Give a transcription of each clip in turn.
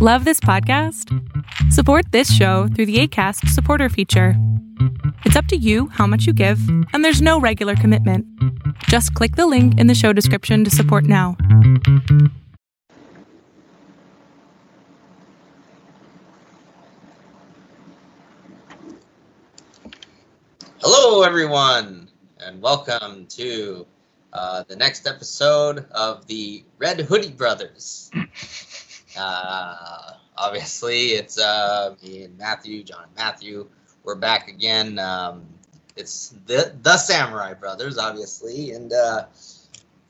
Love this podcast? Support this show through the ACAST supporter feature. It's up to you how much you give, and there's no regular commitment. Just click the link in the show description to support now. Hello, everyone, and welcome to uh, the next episode of the Red Hoodie Brothers. Uh, obviously, it's uh, me and Matthew, John and Matthew. We're back again. Um, it's the the Samurai Brothers, obviously, and uh,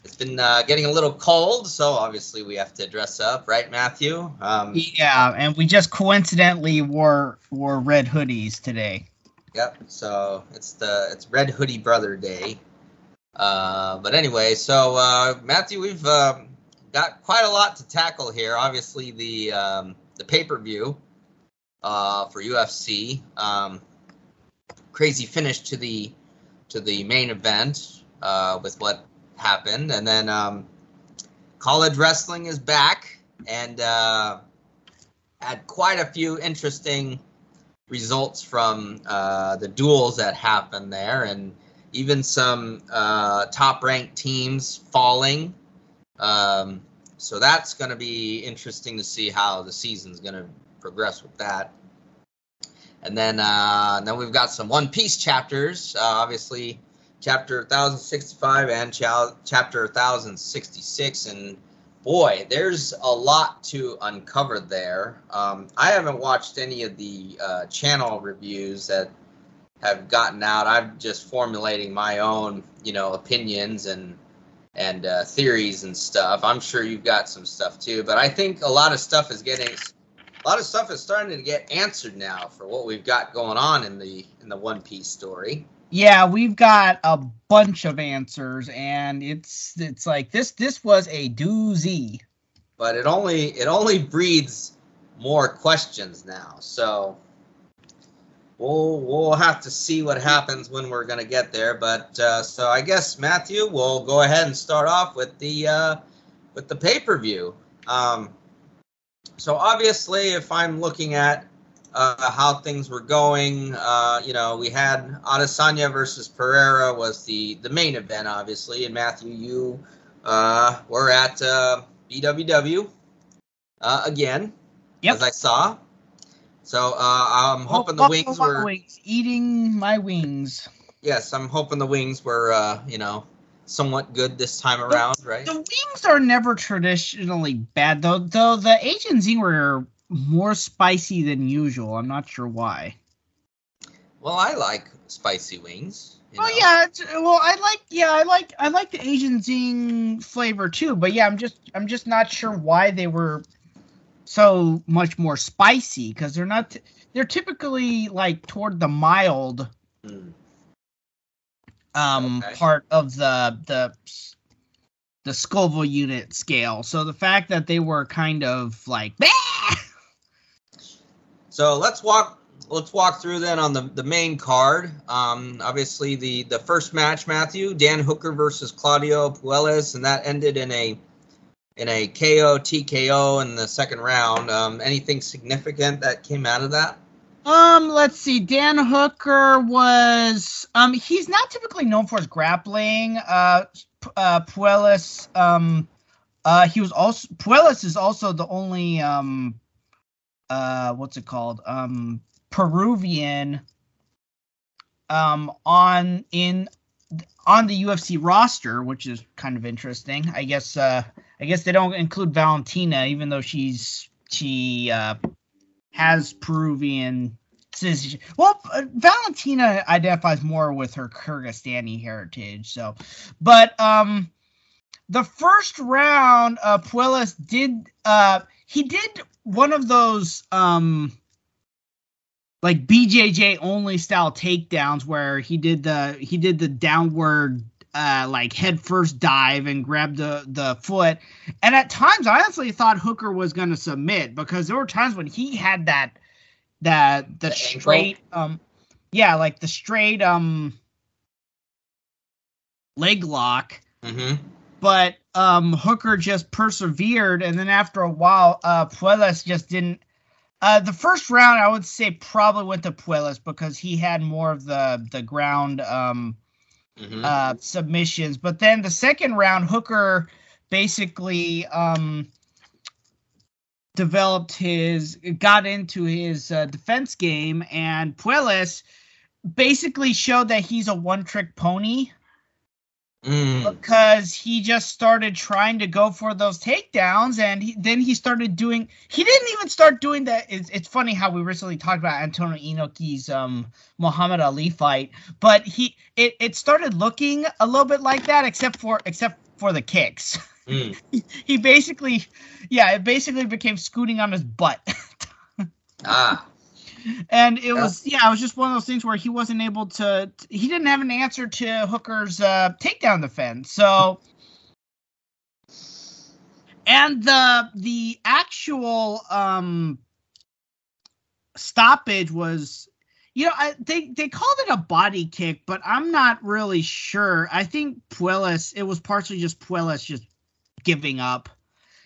it's been uh, getting a little cold, so obviously we have to dress up, right, Matthew? Um, Yeah, and we just coincidentally wore wore red hoodies today. Yep. So it's the it's Red Hoodie Brother Day. Uh, but anyway, so uh, Matthew, we've um, got quite a lot to tackle here. Obviously, the um, the pay per view uh, for UFC. Um, crazy finish to the to the main event uh, with what happened, and then um, college wrestling is back and uh, had quite a few interesting results from uh, the duels that happened there, and even some uh, top ranked teams falling. Um, so that's going to be interesting to see how the season's going to progress with that. And then, uh, then we've got some One Piece chapters. Uh, obviously, chapter 1065 and cha- chapter 1066. And boy, there's a lot to uncover there. Um, I haven't watched any of the uh, channel reviews that have gotten out. I'm just formulating my own, you know, opinions and and uh, theories and stuff. I'm sure you've got some stuff too, but I think a lot of stuff is getting a lot of stuff is starting to get answered now for what we've got going on in the in the One Piece story. Yeah, we've got a bunch of answers, and it's it's like this this was a doozy. But it only it only breeds more questions now. So we'll we'll have to see what happens when we're gonna get there. But uh, so I guess Matthew, we'll go ahead and start off with the uh, with the pay per view. Um, so obviously, if I'm looking at uh, how things were going, uh, you know, we had Adesanya versus Pereira was the the main event, obviously, and Matthew, you uh, were at uh, BWW uh, again, Yep. as I saw. So uh, I'm hoping the Oh, wings my were. wings, eating my wings. Yes, I'm hoping the wings were, uh, you know, somewhat good this time around, right? The wings are never traditionally bad, though. Though the Asian zing were more spicy than usual. I'm not sure why. Well, I like spicy wings. you Oh know. yeah, it's, well I like yeah I like I like the Asian zing flavor too, but yeah I'm just I'm just not sure why they were so much more spicy because they're not they're typically like toward the mild Mm. um Okay. part of the the the Scoville unit scale. So the fact that they were kind of like "Bah!" So let's walk. Let's walk through then on the, the main card. Um, obviously the the first match, Matthew Dan Hooker versus Claudio Puelles, and that ended in a in a KO TKO in the second round. Um, anything significant that came out of that? Um, let's see. Dan Hooker was um he's not typically known for his grappling. Uh, uh Puelles um uh he was also Puelles is also the only um uh what's it called um Peruvian um on in on the UFC roster, which is kind of interesting. I guess uh I guess they don't include Valentina even though she's she uh has Peruvian citizenship. Well, uh, Valentina identifies more with her Kyrgyzstani heritage. So, but um, the first round, uh, Puelles did uh he did one of those um like BJJ only style takedowns where he did the he did the downward uh like head first dive and grabbed the the foot and at times i honestly thought hooker was going to submit because there were times when he had that that the, The straight um yeah like the straight um leg lock Mm-hmm. but um, Hooker just persevered, and then after a while, uh, Puelles just didn't. Uh, the first round, I would say, probably went to Puelles because he had more of the the ground um, Mhm. uh, submissions. But then the second round, Hooker basically um, developed his, got into his uh, defense game, and Puelles basically showed that he's a one trick pony Mm. because he just started trying to go for those takedowns and he, then he started doing he didn't even start doing that it's, it's funny how we recently talked about antonio inoki's um muhammad ali fight but he it, it started looking a little bit like that except for except for the kicks Mm. he basically yeah it basically became scooting on his butt Ah. And it was yeah it was just one of those things where he wasn't able to he didn't have an answer to hooker's uh takedown defense. So and the the actual um stoppage was you know I, they they called it a body kick but i'm not really sure. I think puelles it was partially just puelles just giving up.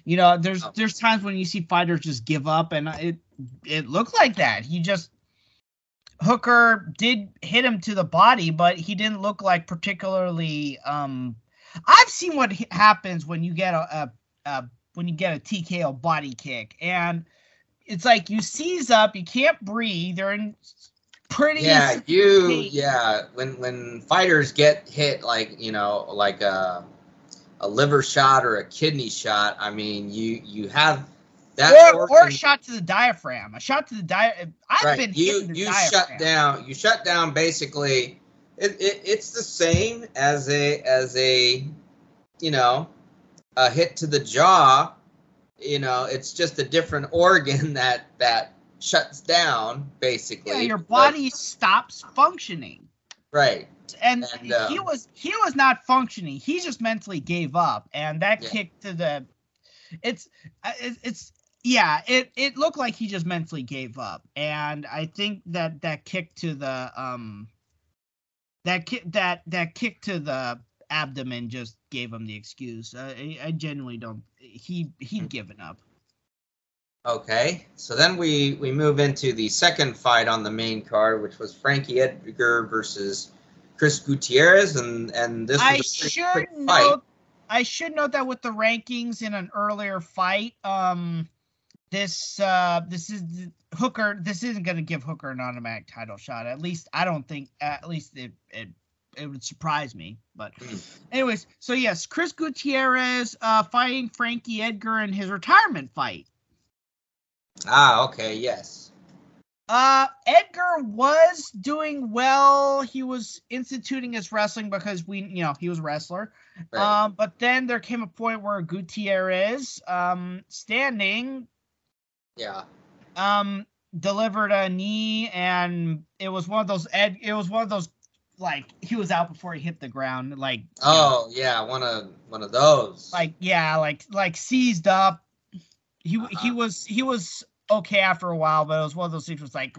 You know there's Oh. there's times when you see fighters just give up and it it looked like that. He just hooker did hit him to the body but he didn't look like particularly um i've seen what happens when you get a, a, a when you get a tko body kick. And it's like you seize up you can't breathe they're in pretty Yeah, you yeah, when when fighters get hit like, you know, like a a liver shot or a kidney shot, I mean, you you have that or, or a shot to the diaphragm a shot to the diaphragm i've right. been you you diaphragm. shut down you shut down basically it, it it's the same as a as a you know a hit to the jaw you know it's just a different organ that that shuts down basically yeah your but- body stops functioning right and, And, um, he was he was not functioning. He just mentally gave up, and that Yeah. kick to the, it's it's yeah, it it looked like he just mentally gave up, and I think that that kick to the um, that kick that that kick to the abdomen just gave him the excuse. Uh, I, I genuinely don't. He he'd given up. Okay, so then we we move into the second fight on the main card, which was Frankie Edgar versus Chris Gutierrez, and and this was I a pretty should quick fight. note. I should note that with the rankings in an earlier fight, um, this uh, this is Hooker. This isn't going to give Hooker an automatic title shot. At least I don't think. At least it it, it would surprise me. But Mm. anyways, so yes, Chris Gutierrez uh, fighting Frankie Edgar in his retirement fight. Ah, okay, yes. Uh, Edgar was doing well. He was instituting his wrestling because we, you know, he was a wrestler. Right. Um, but then there came a point where Gutierrez, um, standing, yeah. um, delivered a knee, and it was one of those. Ed, it was one of those, like he was out before he hit the ground. Like, you know, Oh, yeah, one of one of those. like yeah, like like seized up. He he Uh-huh. was he was okay after a while, but it was one of those things. Was like,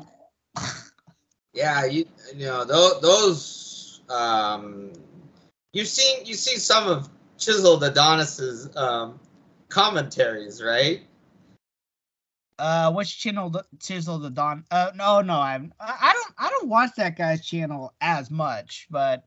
yeah, you you know those those um, you've seen you see some of Chiseled Adonis's um commentaries, right? Uh, which channel? the- Chisel the Don? Uh, no, no, I'm. I I don't. I don't watch that guy's channel as much, but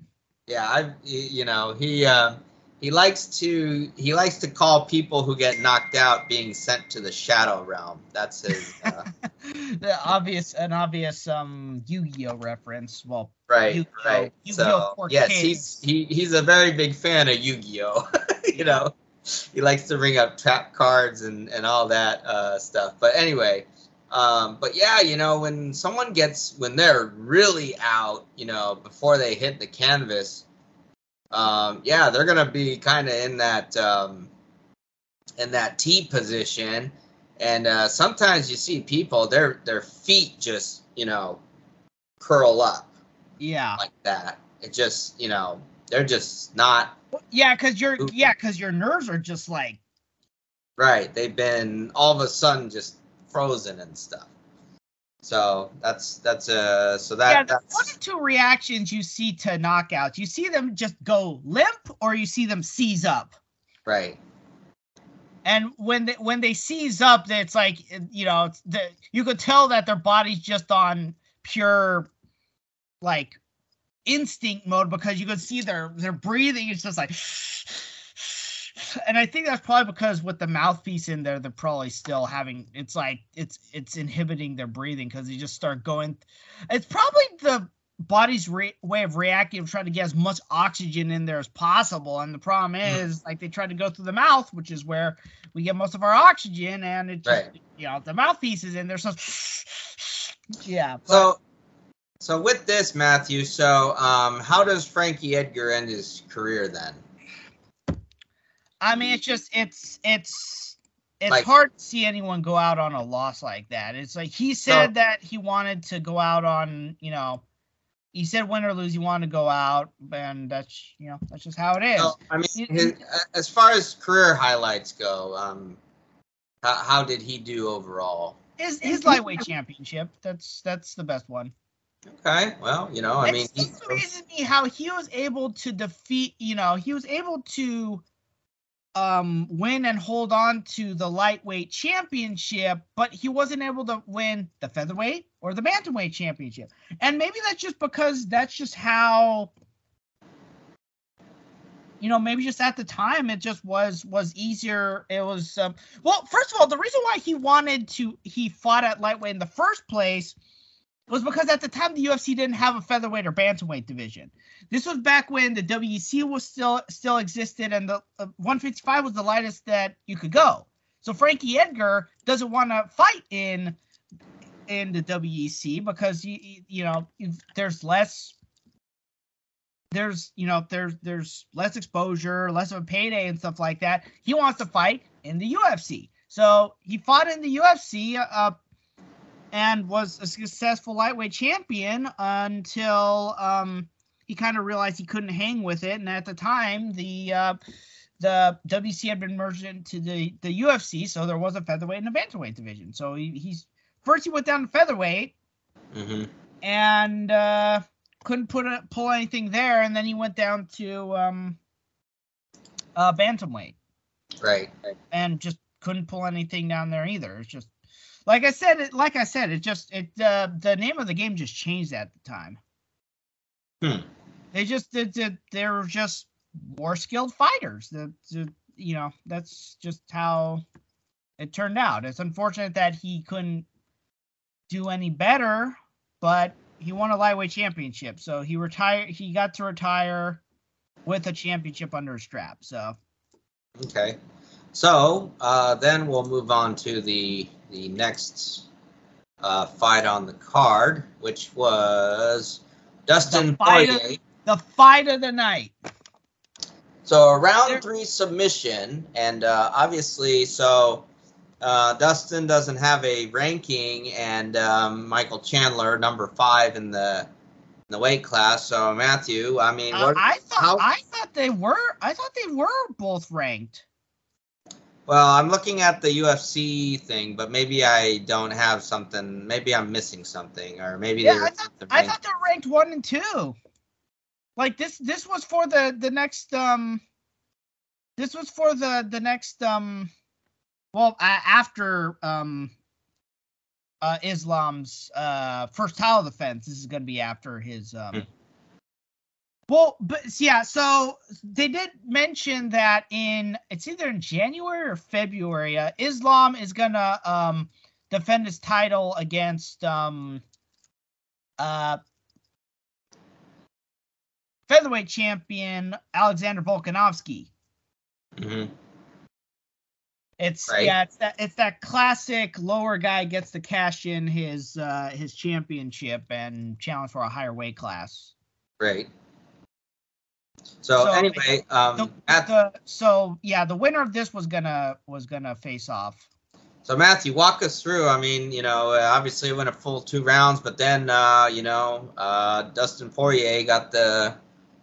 Yeah, I you know he uh, he likes to he likes to call people who get knocked out being sent to the shadow realm. That's his uh, the obvious, an obvious um Yu-Gi-Oh reference. Well, right, Yu-Gi-Oh! right. Yu-Gi-Oh! So yes, kids. he's he he's a very big fan of Yu-Gi-Oh. you know, he likes to ring up trap cards and and all that uh, stuff. But anyway. Um, but yeah, you know, when someone gets when they're really out, you know, before they hit the canvas, um, yeah, they're gonna be kind of in that um, in that T position, and uh, sometimes you see people their their feet just you know curl up Yeah, like that. It just you know they're just not yeah, because your yeah, because your nerves are just like right. They've been all of a sudden just frozen and stuff. So that's that's uh so that yeah. That's one or two reactions you see to knockouts. You see them just go limp, or you see them seize up. Right. And when they when they seize up, it's like you know, it's the, you could tell that their body's just on pure, like, instinct mode because you can see their their breathing is just like. And I think that's probably because with the mouthpiece in there, they're probably still having. It's like it's it's inhibiting their breathing because they just start going. It's probably the body's re- way of reacting of trying to get as much oxygen in there as possible and the problem mm-hmm. is like they try to go through the mouth which is where we get most of our oxygen and it just Right. you know the mouthpiece is in there so yeah but- So, so with this, Matthew. So, um, how does Frankie Edgar end his career then? i mean it's just it's it's it's Like- hard to see anyone go out on a loss like that it's like he said that he wanted to go out on you know he said win or lose he wanted to go out and that's you know that's just how it is So, I mean, You- his, as far as career highlights go, um, how, how did he do overall? his his lightweight championship that's that's the best one Okay, well, you know, I mean, it he, still amazes me how he was able to defeat. You know, he was able to um win and hold on to the lightweight championship, but he wasn't able to win the featherweight or the bantamweight championship. And maybe that's just because that's just how. You know, maybe just at the time it just was was easier. It was um, well. First of all, the reason why he wanted to he fought at lightweight in the first place was because at the time the UFC didn't have a featherweight or bantamweight division. This was back when the WEC was still still existed, and the uh, 155 was the lightest that you could go. So Frankie Edgar doesn't want to fight in in the WEC because you you know there's less there's you know there's there's less exposure, less of a payday and stuff like that. He wants to fight in the UFC. So he fought in the UFC uh, and was a successful lightweight champion until um, he kind of realized he couldn't hang with it. And at the time, the uh, the WC had been merged into the the UFC, so there was a featherweight and a bantamweight division. So he, he's first he went down to featherweight hmm and uh, couldn't put a, pull anything there, and then he went down to um, uh, bantamweight right. and just couldn't pull anything down there either. It's just like I said. It, like I said, it just it uh, the name of the game just changed at the time. Hmm. They just did. did they were just more skilled fighters. The, the you know that's just how it turned out. It's unfortunate that he couldn't do any better, but he won a lightweight championship, so he retired. He got to retire with a championship under his strap. So Okay. So uh, then we'll move on to the the next uh, fight on the card, which was Dustin The fight of- the fight of the night. So a round There- three submission, and uh, obviously, so uh, Dustin doesn't have a ranking, and um, Michael Chandler, number five in the in the weight class. So Matthew, I mean, Uh, what? I thought how- I thought they were I thought they were both ranked. Well, I'm looking at the UFC thing, but maybe I don't have something. Maybe I'm missing something, or maybe Yeah, I thought the I thought they were ranked one and two. Like this this was for the the next um this was for the the next um well uh, after um uh Islam's uh first title defense this is going to be after his um Hmm. Well, but yeah, so they did mention that in it's either in January or February, uh, Islam is gonna um defend his title against um uh featherweight champion Alexander Volkanovski. Mhm. It's Right. yeah, it's that it's that classic lower guy gets to cash in his uh his championship and challenge for a higher weight class. Great. So, So, anyway, um, The, the, so yeah, the winner of this was gonna was gonna face off. so Matthew, walk us through. I mean, you know, obviously it went a full two rounds, but then, uh, you know, uh, Dustin Poirier got the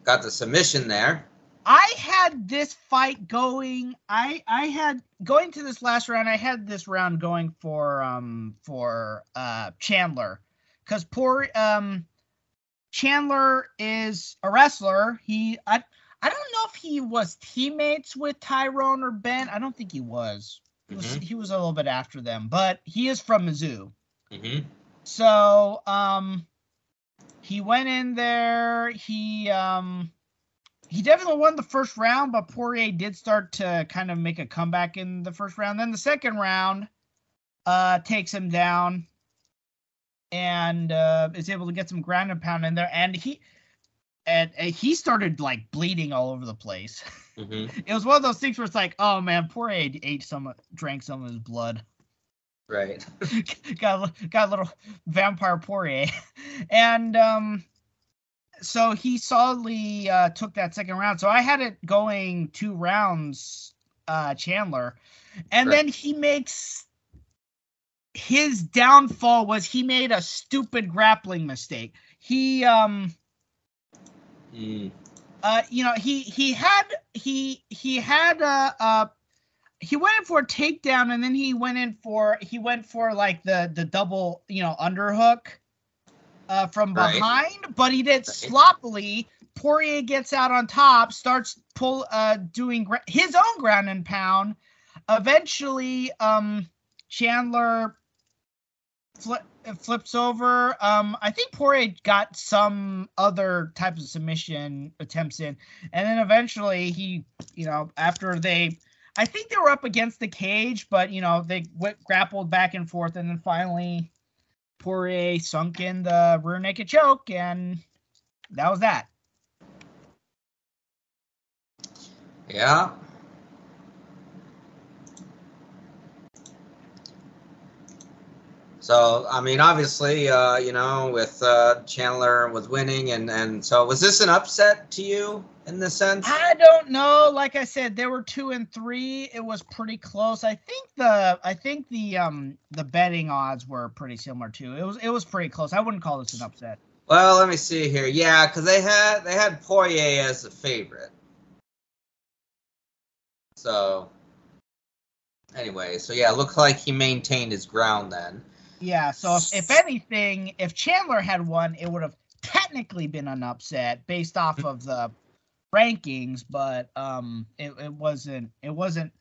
got the submission there. I had this fight going. I I had going to this last round. I had this round going for um for uh Chandler, because poor um Chandler is a wrestler. He I I don't know if he was teammates with Tyron or Ben. I don't think he was. He was Mhm. he was a little bit after them, but he is from Mizzou. hmm So um he went in there, he um he definitely won the first round, but Poirier did start to kind of make a comeback in the first round. Then the second round uh takes him down and uh is able to get some ground and pound in there and he and, and he started like bleeding all over the place. hmm It was one of those things where it's like, oh man, poor Poirier ate some, drank some of his blood. Right. got a, got a little vampire Poirier, and um, so he solidly uh, took that second round. So I had it going two rounds, uh, Chandler, and Right. then he makes his downfall was he made a stupid grappling mistake. He um Mm. uh you know he he had he he had uh uh he went in for a takedown and then he went in for he went for like the the double you know underhook uh from Right. behind but he did Right. sloppily Poirier gets out on top starts pull uh doing gra- his own ground and pound eventually um Chandler fli flips over. Um, I think Poirier got some other type of submission attempts in, and then eventually he, you know, after they, I think they were up against the cage, but you know they went, grappled back and forth, and then finally Poirier sunk in the rear naked choke, and that was that. Yeah. So I mean, obviously, uh, you know, with uh, Chandler was winning, and and so was this an upset to you in the sense? I don't know. Like I said, there were two and three. It was pretty close. I think the I think the um the betting odds were pretty similar too. It was it was pretty close. I wouldn't call this an upset. Well, let me see here. Yeah, because they had they had Poirier as a favorite. So anyway, so yeah, it looked like he maintained his ground then. Yeah. So if, if anything, if Chandler had won, it would have technically been an upset based off of the rankings, but um, it, it wasn't. It wasn't.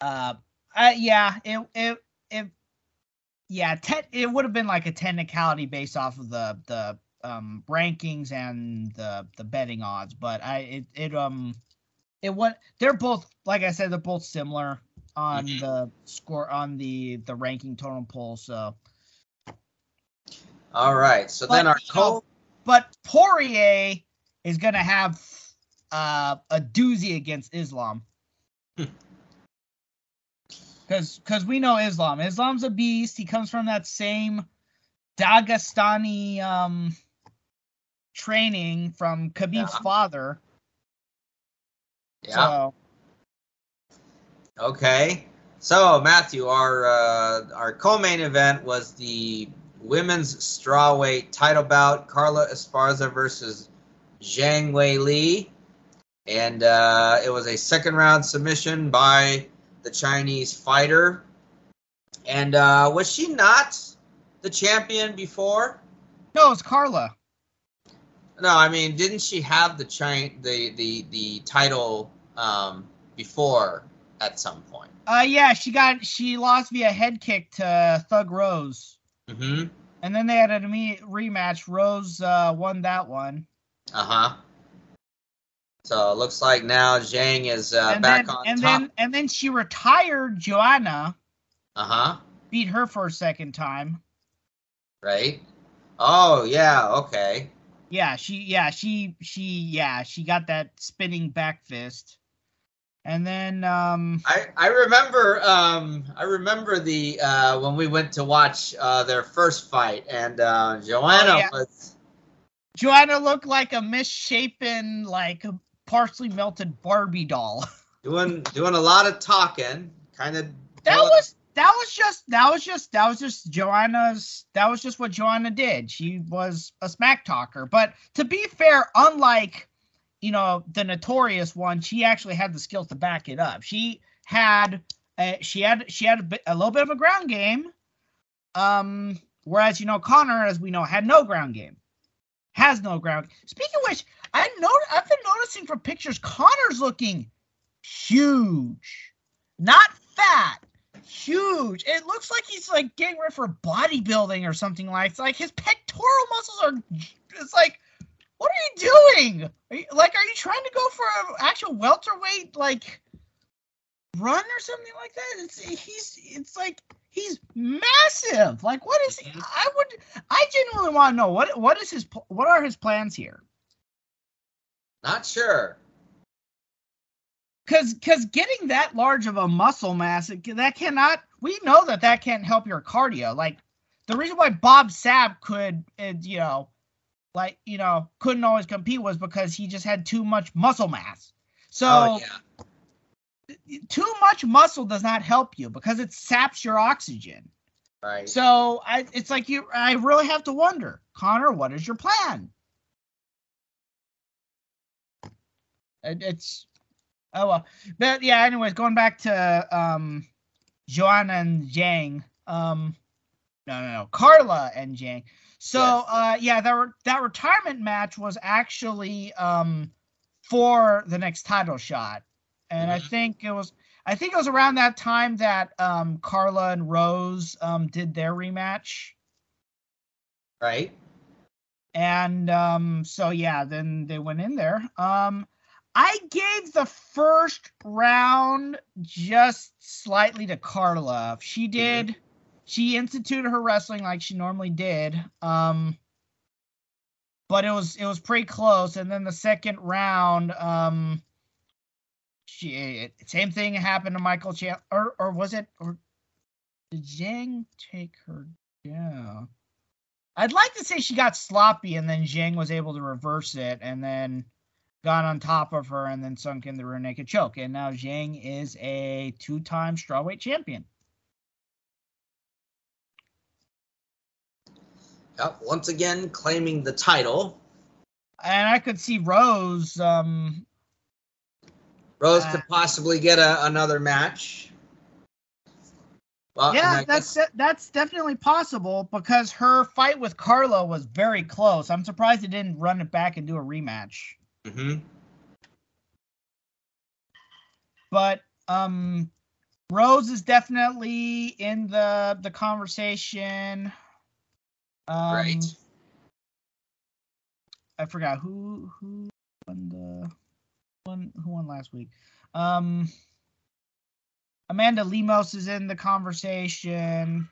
Uh, uh yeah. It it it. Yeah, te- it would have been like a technicality based off of the the um rankings and the the betting odds, but I it it um it what they're both like I said they're both similar on Mhm. the score on the the ranking totem pole. So, All right, so then our co but Poirier is gonna have uh, a doozy against Islam. Hmm. Because because we know Islam. Islam's a beast. He comes from that same Dagestani um, training from Khabib's Yeah. father. yeah. So Okay. So Matthew, our uh, our co-main event was the women's strawweight title bout: Carla Esparza versus Zhang Wei Li, and uh, it was a second round submission by the Chinese fighter. And uh, was she not the champion before? no, it's Carla. No, I mean, didn't she have the China the the the title um, before at some point? Uh, yeah, she got she lost via head kick to Thug Rose. Mm-hmm. And then they had an immediate rematch. Rose uh, won that one. Uh huh. So it looks like now Zhang is uh, and back then, on and top. then and then she retired Joanna, Uh huh. beat her for a second time. Right. Oh yeah. Okay. Yeah, she yeah, she she yeah, she got that spinning back fist. And then um I I remember um I remember the uh when we went to watch uh their first fight and uh Joanna Oh, yeah. was Joanna looked like a misshapen, like partially melted Barbie doll. doing doing a lot of talking, kind of. That was that was just that was just that was just Joanna's that was just what Joanna did. She was a smack talker. But to be fair, unlike you know the notorious one, she actually had the skills to back it up. She had uh, she had she had a, bit, a little bit of a ground game. Um, whereas you know Conor, as we know, had no ground game, has no ground. Speaking of which, I know I've been noticing from pictures Conor's looking huge, not fat, huge. It looks like he's like getting ready for bodybuilding or something like. It's like his pectoral muscles are. It's like, what are you doing? Are you, like, are you trying to go for an actual welterweight like run or something like that? It's he's. It's like he's massive. Like, what is he? I would. I genuinely want to know what what is his what are his plans here? Not sure. Because because getting that large of a muscle mass that cannot we know that that can't help your cardio. Like the reason why Bob Sapp could uh, you know like you know couldn't always compete was because he just had too much muscle mass. So oh, yeah. too much muscle does not help you because it saps your oxygen. Right. So I it's like you I really have to wonder, Conor, what is your plan? It, it's oh well, but yeah. Anyways, going back to um, Joanna and Zhang. Um, no, no, no, Carla and Zhang. So uh, yeah, that re- that retirement match was actually um for the next title shot, and mm-hmm. I think it was. I think it was around that time that um, Carla and Rose um, did their rematch. Right. And um, so yeah, then they went in there. Um, I gave the first round just slightly to Carla. She mm-hmm. did. Mm-hmm. She instituted her wrestling like she normally did. Um, but it was it was pretty close. And then the second round, um, she same thing happened to Michael Chan, or or was it or did Zhang take her down? I'd like to say she got sloppy and then Zhang was able to reverse it and then got on top of her and then sunk in the rear naked choke. And now Zhang is a two time strawweight champion. Yep, once again claiming the title. And I could see Rose. Um, Rose uh, could possibly get a, another match. Well, yeah, that's guess... that's definitely possible because her fight with Carla was very close. I'm surprised they didn't run it back and do a rematch. Mm-hmm. But um, Rose is definitely in the the conversation. Um, right. I forgot who who won the one who won last week. Um, Amanda Lemos is in the conversation.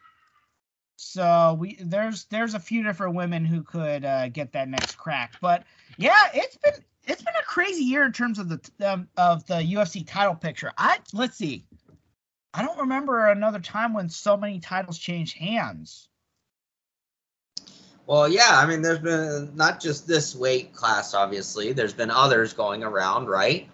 So we there's there's a few different women who could uh, get that next crack, but yeah, it's been it's been a crazy year in terms of the um, of the UFC title picture. I let's see, I don't remember another time when so many titles changed hands. Well, yeah, I mean, there's been not just this weight class, obviously. There's been others going around, right?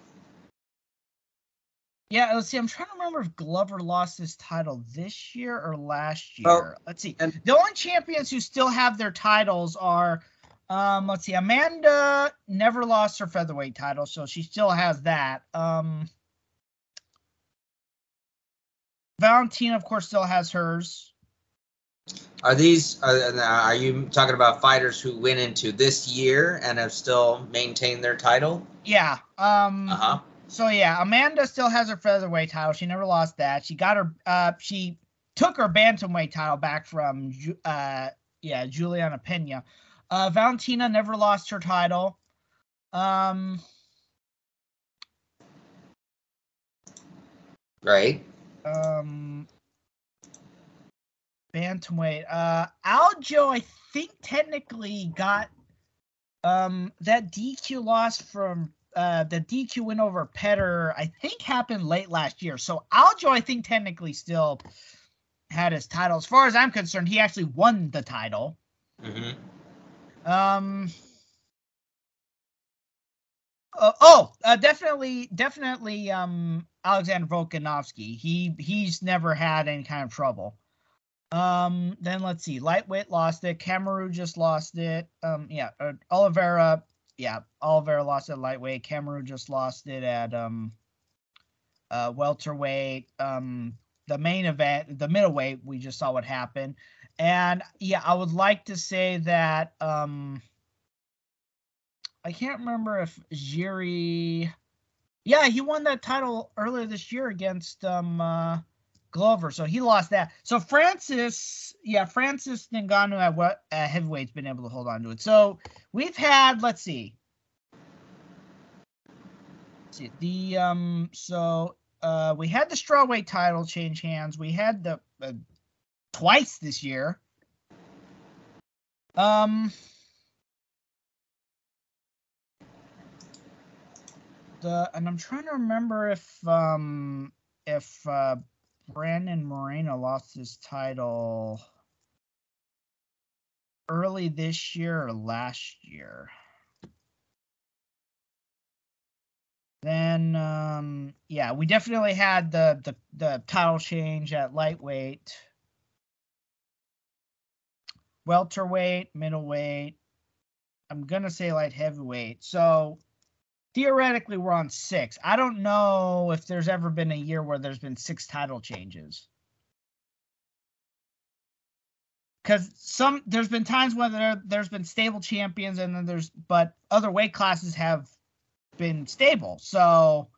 Yeah, let's see. I'm trying to remember if Glover lost his title this year or last year. Oh, let's see. And the only champions who still have their titles are um, let's see. Amanda never lost her featherweight title, so she still has that. Um, Valentina, of course, still has hers. Are these are, are you talking about fighters who went into this year and have still maintained their title? Yeah. Um Uh-huh. So yeah, Amanda still has her featherweight title. She never lost that. She got her uh she took her bantamweight title back from uh yeah, Juliana Pena. Uh, Valentina never lost her title. Um, right. Um, bantamweight. Uh, Aljo, I think technically got um that DQ loss from uh the DQ win over Petr. I think happened late last year. So Aljo, I think technically still had his title. As far as I'm concerned, he actually won the title. Mm-hmm. Um. Uh, oh, uh, definitely, definitely. Um, Alexander Volkanovski. He he's never had any kind of trouble. Um, then let's see. Lightweight lost it. Kamaru just lost it. Um, yeah. Uh, Oliveira. Yeah, Oliveira lost it lightweight. Kamaru just lost it at um, uh, welterweight. Um, the main event, the middleweight, we just saw what happened. And yeah, I would like to say that um I can't remember if Jiri. Yeah, he won that title earlier this year against um uh, Glover, so he lost that. So Francis, yeah, Francis Ngannou at what uh, heavyweight's been able to hold on to it. So we've had, let's see, let's see the um, so uh, we had the strawweight title change hands. We had the uh, twice this year. Um. The, and I'm trying to remember if um if uh Brandon Moreno lost his title early this year or last year. Then um yeah, we definitely had the the the title change at lightweight. Welterweight, middleweight. I'm gonna say light heavyweight. So theoretically we're on six. I don't know if there's ever been a year where there's been six title changes. Because some there's been times where there, there's been stable champions and then there's but other weight classes have been stable. So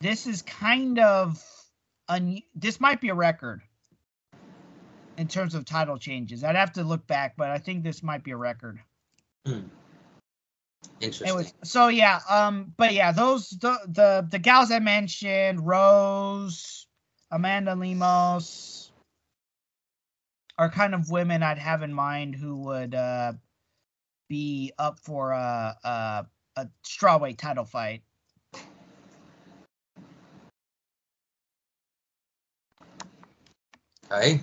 this is kind of un, this might be a record in terms of title changes. I'd have to look back, but I think this might be a record. Hmm. Interesting. Anyways, so yeah, um, but yeah, those the the the gals I mentioned, Rose, Amanda Lemos, are kind of women I'd have in mind who would uh be up for a a, a strawweight title fight. Okay.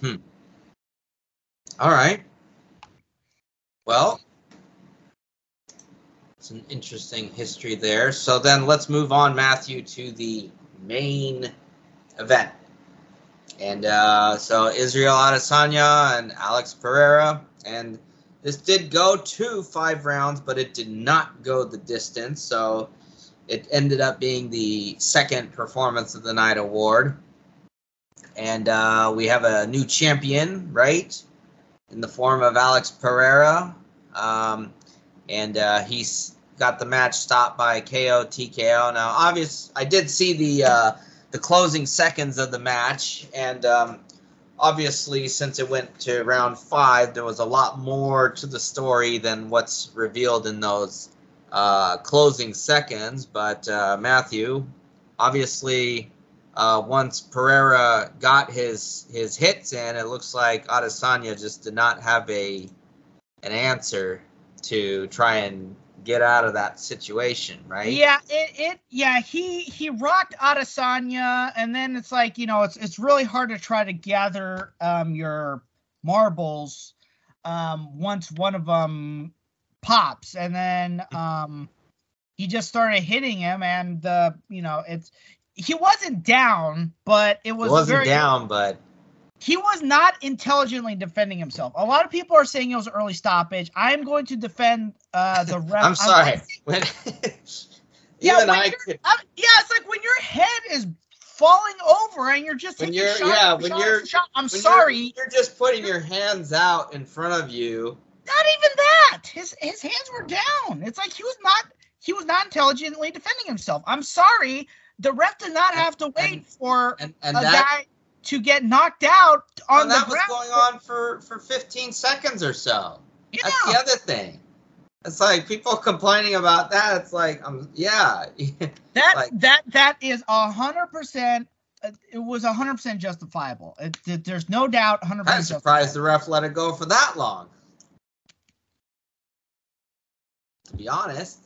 Hmm. All right. Well, it's an interesting history there. So then let's move on, Matthew, to the main event. And uh, so Israel Adesanya and Alex Pereira. And this did go to five rounds, but it did not go the distance. So it ended up being the second performance of the night award. And uh, we have a new champion, right? In the form of Alex Pereira. Um, and uh, he's got the match stopped by KO TKO. Now, obvious, I did see the uh, the closing seconds of the match, and um, obviously, since it went to round five, there was a lot more to the story than what's revealed in those uh, closing seconds. But uh, Matthew, obviously, uh, once Pereira got his his hits in, it looks like Adesanya just did not have a an answer to try and get out of that situation, right? Yeah, it, it yeah, he he rocked Adesanya and then it's like, you know, it's it's really hard to try to gather um your marbles um once one of them pops and then um he just started hitting him and the you know, it's he wasn't down, but it was It wasn't very, down, but he was not intelligently defending himself. A lot of people are saying it was an early stoppage. I'm going to defend uh, the ref. I'm sorry. When, Yeah, I could. I'm- yeah, it's like when your head is falling over and you're just When you're- shot yeah, when shot you're- shot. I'm when you're- sorry, You're, just putting your hands out in front of you. not even that. His his hands were down. It's like he was not he was not intelligently defending himself. I'm sorry. The ref did not have to wait and- for And and a that, guy to get knocked out on and the that was going on for, for 15 seconds or so. Yeah. That's the other thing. It's like people complaining about that. It's like, um, yeah, That Like- that that is a hundred percent. It was a hundred percent justifiable. It, it- there's no doubt. Hundred percent. I'm surprised the ref let it go for that long. To be honest.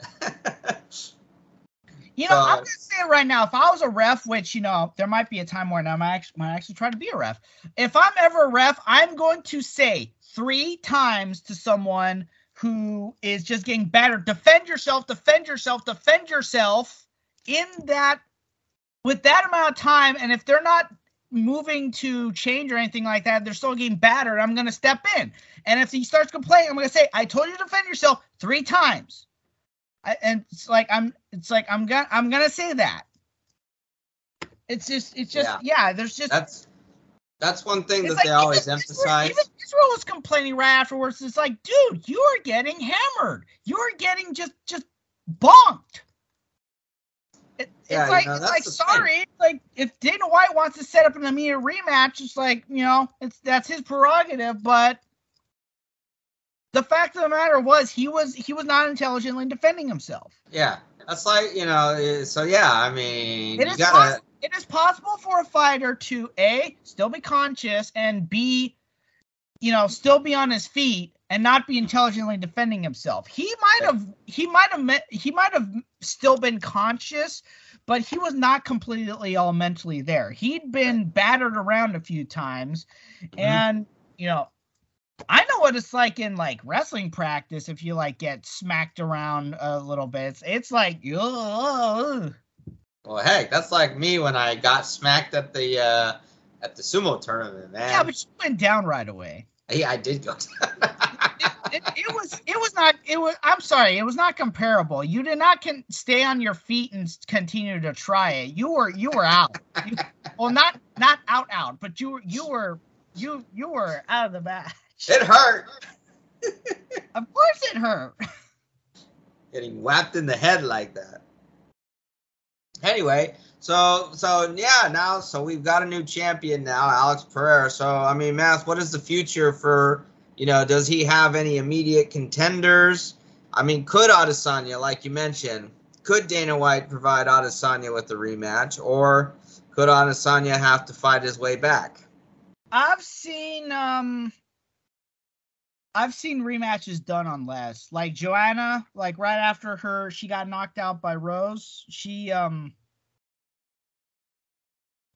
You know, I'm gonna say it right now. If I was a ref, which you know, there might be a time where I might actually, might actually try to be a ref. If I'm ever a ref, I'm going to say three times to someone who is just getting battered, defend yourself, defend yourself, defend yourself in that with that amount of time. And if they're not moving to change or anything like that, they're still getting battered. I'm gonna step in. And if he starts complaining, I'm gonna say, I told you to defend yourself three times. I, and it's like I'm it's like I'm gonna I'm gonna say that. It's just it's just yeah, there's just That's That's one thing that they like, always even Israel- emphasize. Even Israel was complaining right afterwards. It's like, dude, you are getting hammered. You are getting just just bonked. It, Yeah, it's you like, know, it's like sorry. It's like if Dana White wants to set up an immediate rematch, it's like you know, it's that's his prerogative. But the fact of the matter was, he was he was not intelligently defending himself. Yeah, that's like you know. So yeah, I mean, It you is gotta. possible. It is possible for a fighter to a still be conscious and b, you know, still be on his feet and not be intelligently defending himself. He might have. He might have. met- He might have still been conscious, but he was not completely all mentally there. He'd been battered around a few times, Mhm. and you know. I know what it's like in like wrestling practice if you like get smacked around a little bit. It's, it's like ugh. Well, heck, that's like me when I got smacked at the uh, at the sumo tournament, man. Yeah, but you went down right away. yeah, I did go. It, it was it was not it was I'm sorry, it was not comparable. You did not can stay on your feet and continue to try it. You were you were out. You, well, not not out out, but you were you were you you were out of the match. It hurt. Of course it hurt. Getting whacked in the head like that. Anyway, so so yeah, now so we've got a new champion now, Alex Pereira. So I mean, Matt, what is the future for you know? Does he have any immediate contenders? I mean, could Adesanya, like you mentioned, could Dana White provide Adesanya with the rematch, or could Adesanya have to fight his way back? I've seen um I've seen rematches done on less. Like Joanna, like right after her she got knocked out by Rose, she um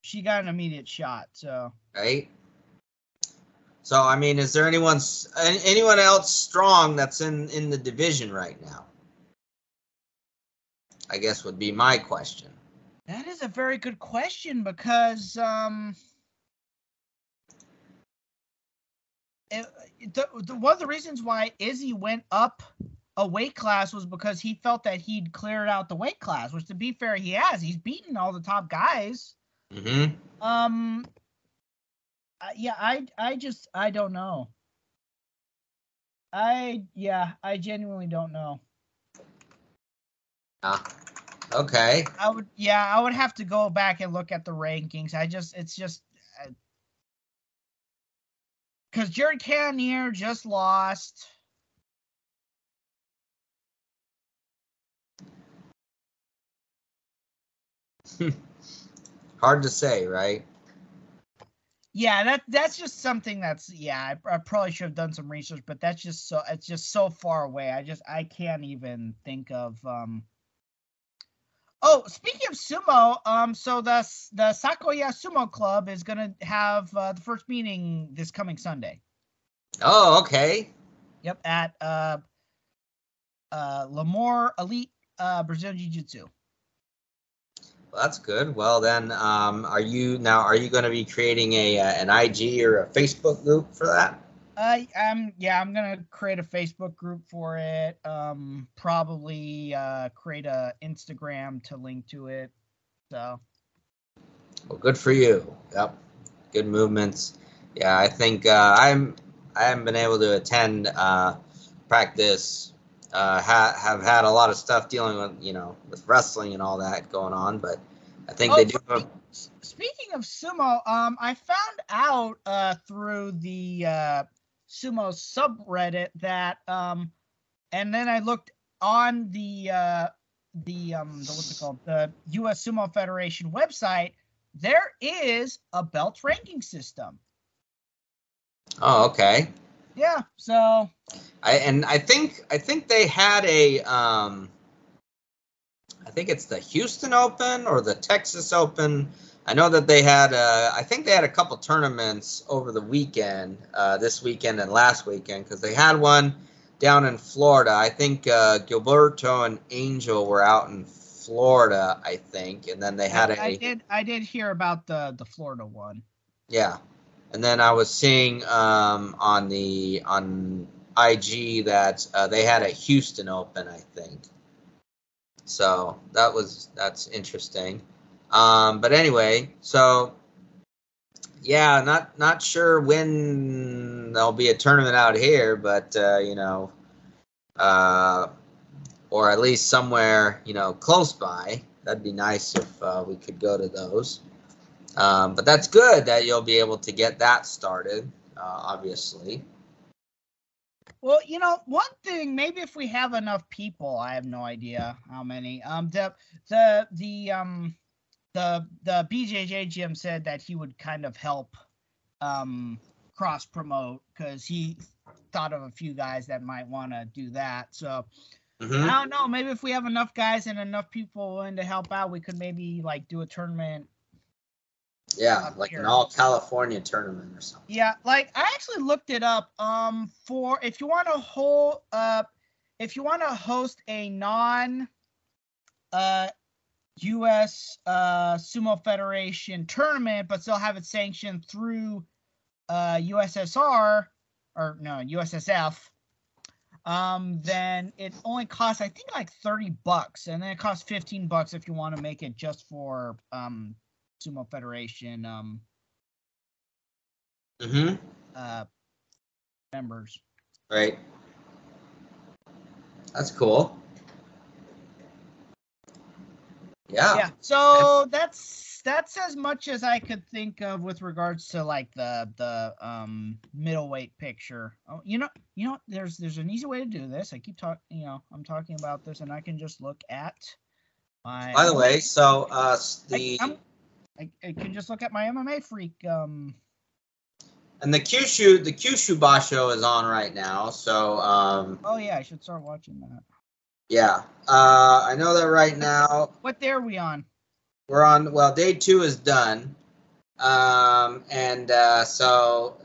she got an immediate shot. So right? So I mean, is there anyone anyone else strong that's in in the division right now? I guess would be my question. that is a very good question because um it, the, the, one of the reasons why Izzy went up a weight class was because he felt that he'd cleared out the weight class, which to be fair, he has. He's beaten all the top guys. hmm Um. uh, yeah, I I just I don't know. I yeah, I genuinely don't know. Ah, okay. I would yeah, I would have to go back and look at the rankings. I just it's just because Jared Cannonier just lost. Hard to say, right? Yeah, that that's just something that's yeah. I, I probably should have done some research, but that's just so it's just so far away. I just I can't even think of. um Oh, speaking of sumo, um, so the the Sakoya Sumo Club is gonna have uh, the first meeting this coming Sunday. Oh, okay. Yep, at uh, uh, Lamore Elite uh, Brazilian Jiu Jitsu. Well, that's good. Well, then, um, are you now? Are you going to be creating a uh, an IG or a Facebook group for that? I um yeah, I'm gonna create a Facebook group for it. Um, probably uh create a Instagram to link to it. So Well, good for you. Yep, good movements. Yeah, I think uh, I'm. I haven't been able to attend uh, practice. Uh, ha- have had a lot of stuff dealing with you know with wrestling and all that going on, but I think Oh, they do. s- speaking of sumo, um, I found out uh through the uh sumo subreddit that um, and then I looked on the uh the um the what's it called the U.S. Sumo Federation website. There is a belt ranking system. Oh, okay. Yeah, so I and I think I think they had a um I think it's the Houston Open or the Texas Open. I know that they had uh I think they had a couple tournaments over the weekend, uh this weekend and last weekend cuz they had one down in Florida. I think uh Gilberto and Angel were out in Florida, I think, and then they had a I did I did hear about the the Florida one. yeah. And then I was seeing um, on the on IG that uh, they had a Houston Open, I think. So that was that's interesting. Um, but anyway, so yeah, not not sure when there'll be a tournament out here, but uh, you know, uh, or at least somewhere you know close by. That'd be nice if uh, we could go to those. Um, but that's good that you'll be able to get that started. Uh, obviously. Well, you know, one thing, maybe if we have enough people, I have no idea how many. Um, the the the um the the BJJ gym said that he would kind of help um cross promote because he thought of a few guys that might want to do that. So Mhm. I don't know. Maybe if we have enough guys and enough people willing to help out, we could maybe like do a tournament Yeah, like an all California tournament or something. Yeah, like I actually looked it up. Um, for if you want to hold, uh, if you want to host a non, uh, U.S. uh Sumo Federation tournament, but still have it sanctioned through, uh, USSR or no USSF, um, then it only costs I think like thirty bucks, and then it costs fifteen bucks if you want to make it just for um Sumo Federation um hmm uh members. Right. That's cool. Yeah. yeah so that's that's as much as i could think of with regards to like the the um middleweight picture oh you know you know there's there's an easy way to do this i keep talking you know i'm talking about this and i can just look at my By the way, so uh, the I'm- I, I can just look at my mma freak um and the Kyushu the Kyushu Basho is on right now. So um, oh yeah i should start watching that yeah, uh, I know that right now what day are we on we're on. Well, day two is done, um, and uh, so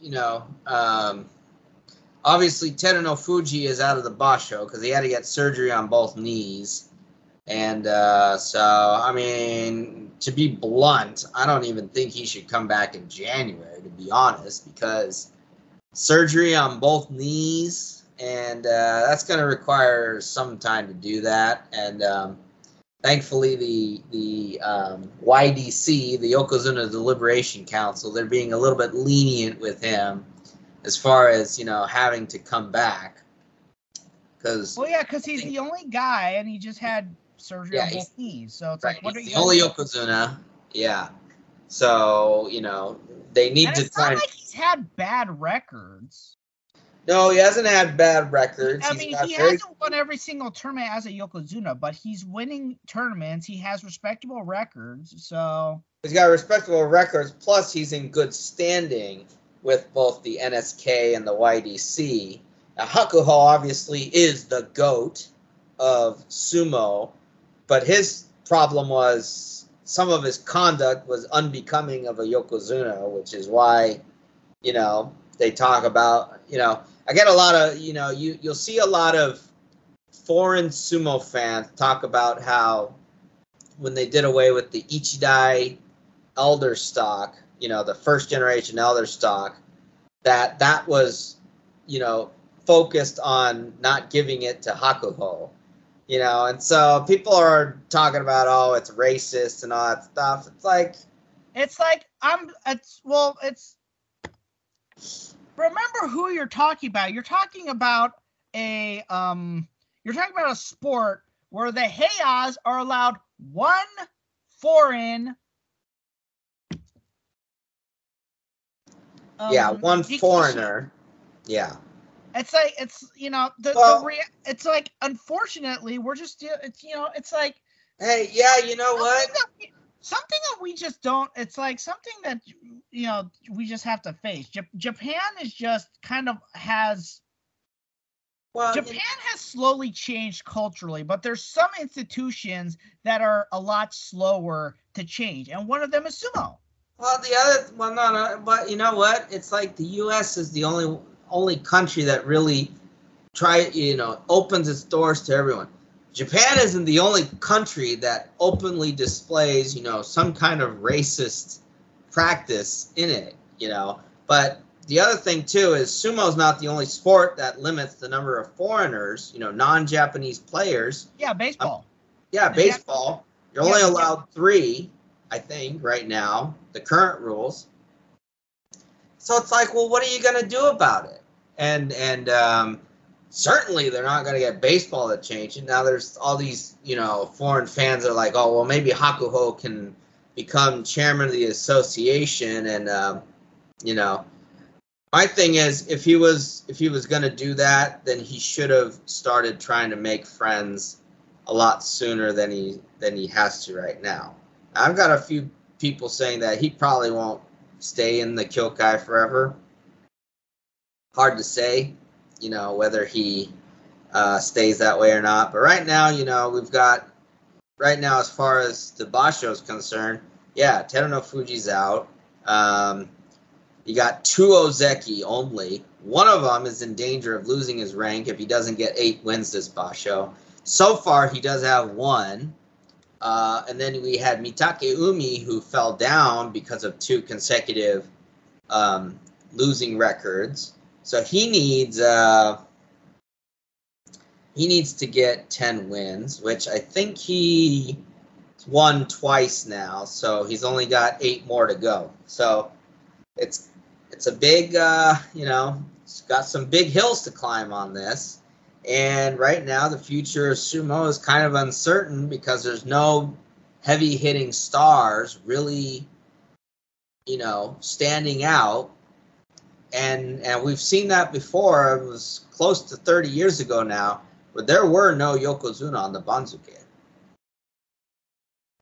you know, um, obviously Terunofuji is out of the Basho because he had to get surgery on both knees. And uh, so, I mean, to be blunt, I don't even think he should come back in January, to be honest, because surgery on both knees, and uh, that's going to require some time to do that. And um, thankfully, the the um, YDC, the Yokozuna Deliberation Council, they're being a little bit lenient with him as far as you know having to come back because well yeah because he's the only guy and he just had surgery Yeah, on both knees so it's right, like what are you the only? Yokozuna, yeah. So you know they need and to it's not like he's had bad records no, he hasn't had bad records. I He's mean, got he very hasn't won every single tournament as a Yokozuna, but he's winning tournaments. He has respectable records. So He's got respectable records. Plus, he's in good standing with both the NSK and the YDC. Now, Hakuho obviously is the goat of sumo, but his problem was some of his conduct was unbecoming of a yokozuna, which is why, you know, they talk about, you know, I get a lot of, you know, you you'll see a lot of foreign sumo fans talk about how when they did away with the Ichidai elder stock, you know, the first generation elder stock, that that was, you know, focused on not giving it to Hakuho. You know, and so people are talking about, oh, it's racist and all that stuff. It's like, it's like I'm. It's well. It's remember who you're talking about. You're talking about a um. You're talking about a sport where the Heyas are allowed one foreign. yeah, um, one Rikishi. foreigner. Yeah. It's like it's you know the, Well- the rea- it's like unfortunately we're just it's you know it's like Hey, yeah, you know what? we, something that we just don't it's like something that you know we just have to face. Jap- Japan is just kind of has Well, Japan has slowly changed culturally, but there's some institutions that are a lot slower to change, and one of them is sumo. Well, the other well, no, no, but you know what? It's like the U.S. is the only only country that really try, you know, opens its doors to everyone. Japan isn't the only country that openly displays, you know, some kind of racist practice in it, you know. But the other thing too is sumo is not the only sport that limits the number of foreigners, you know, non-Japanese players. Yeah, baseball. Yeah, Yeah. baseball. You're only Yeah, yeah. allowed three, I think, right now. The current rules. So it's like, well, what are you going to do about it? And and um, certainly they're not going to get baseball to change it. Now there's all these you know foreign fans are like, oh well, maybe Hakuho can become chairman of the association, and um, you know. My thing is, if he was if he was going to do that, then he should have started trying to make friends a lot sooner than he than he has to right now. I've got a few people saying that he probably won't stay in the Kyokai forever. Hard to say, you know, whether he uh, stays that way or not. But right now, you know, we've got right now as far as the Basho is concerned, yeah, Terunofuji's out. Um, you got two Ozeki only. One of them is in danger of losing his rank if he doesn't get eight wins this Basho. So far, he does have one. Uh, and then we had Mitakeumi, who fell down because of two consecutive um, losing records. So he needs uh, he needs to get ten wins, which I think he won twice now. So he's only got eight more to go. So it's it's a big uh, you know it's got some big hills to climb on this. And right now, the future of sumo is kind of uncertain because there's no heavy hitting stars really, you know, standing out. And and we've seen that before. It was close to 30 years ago now, but there were no yokozuna on the Banzuke.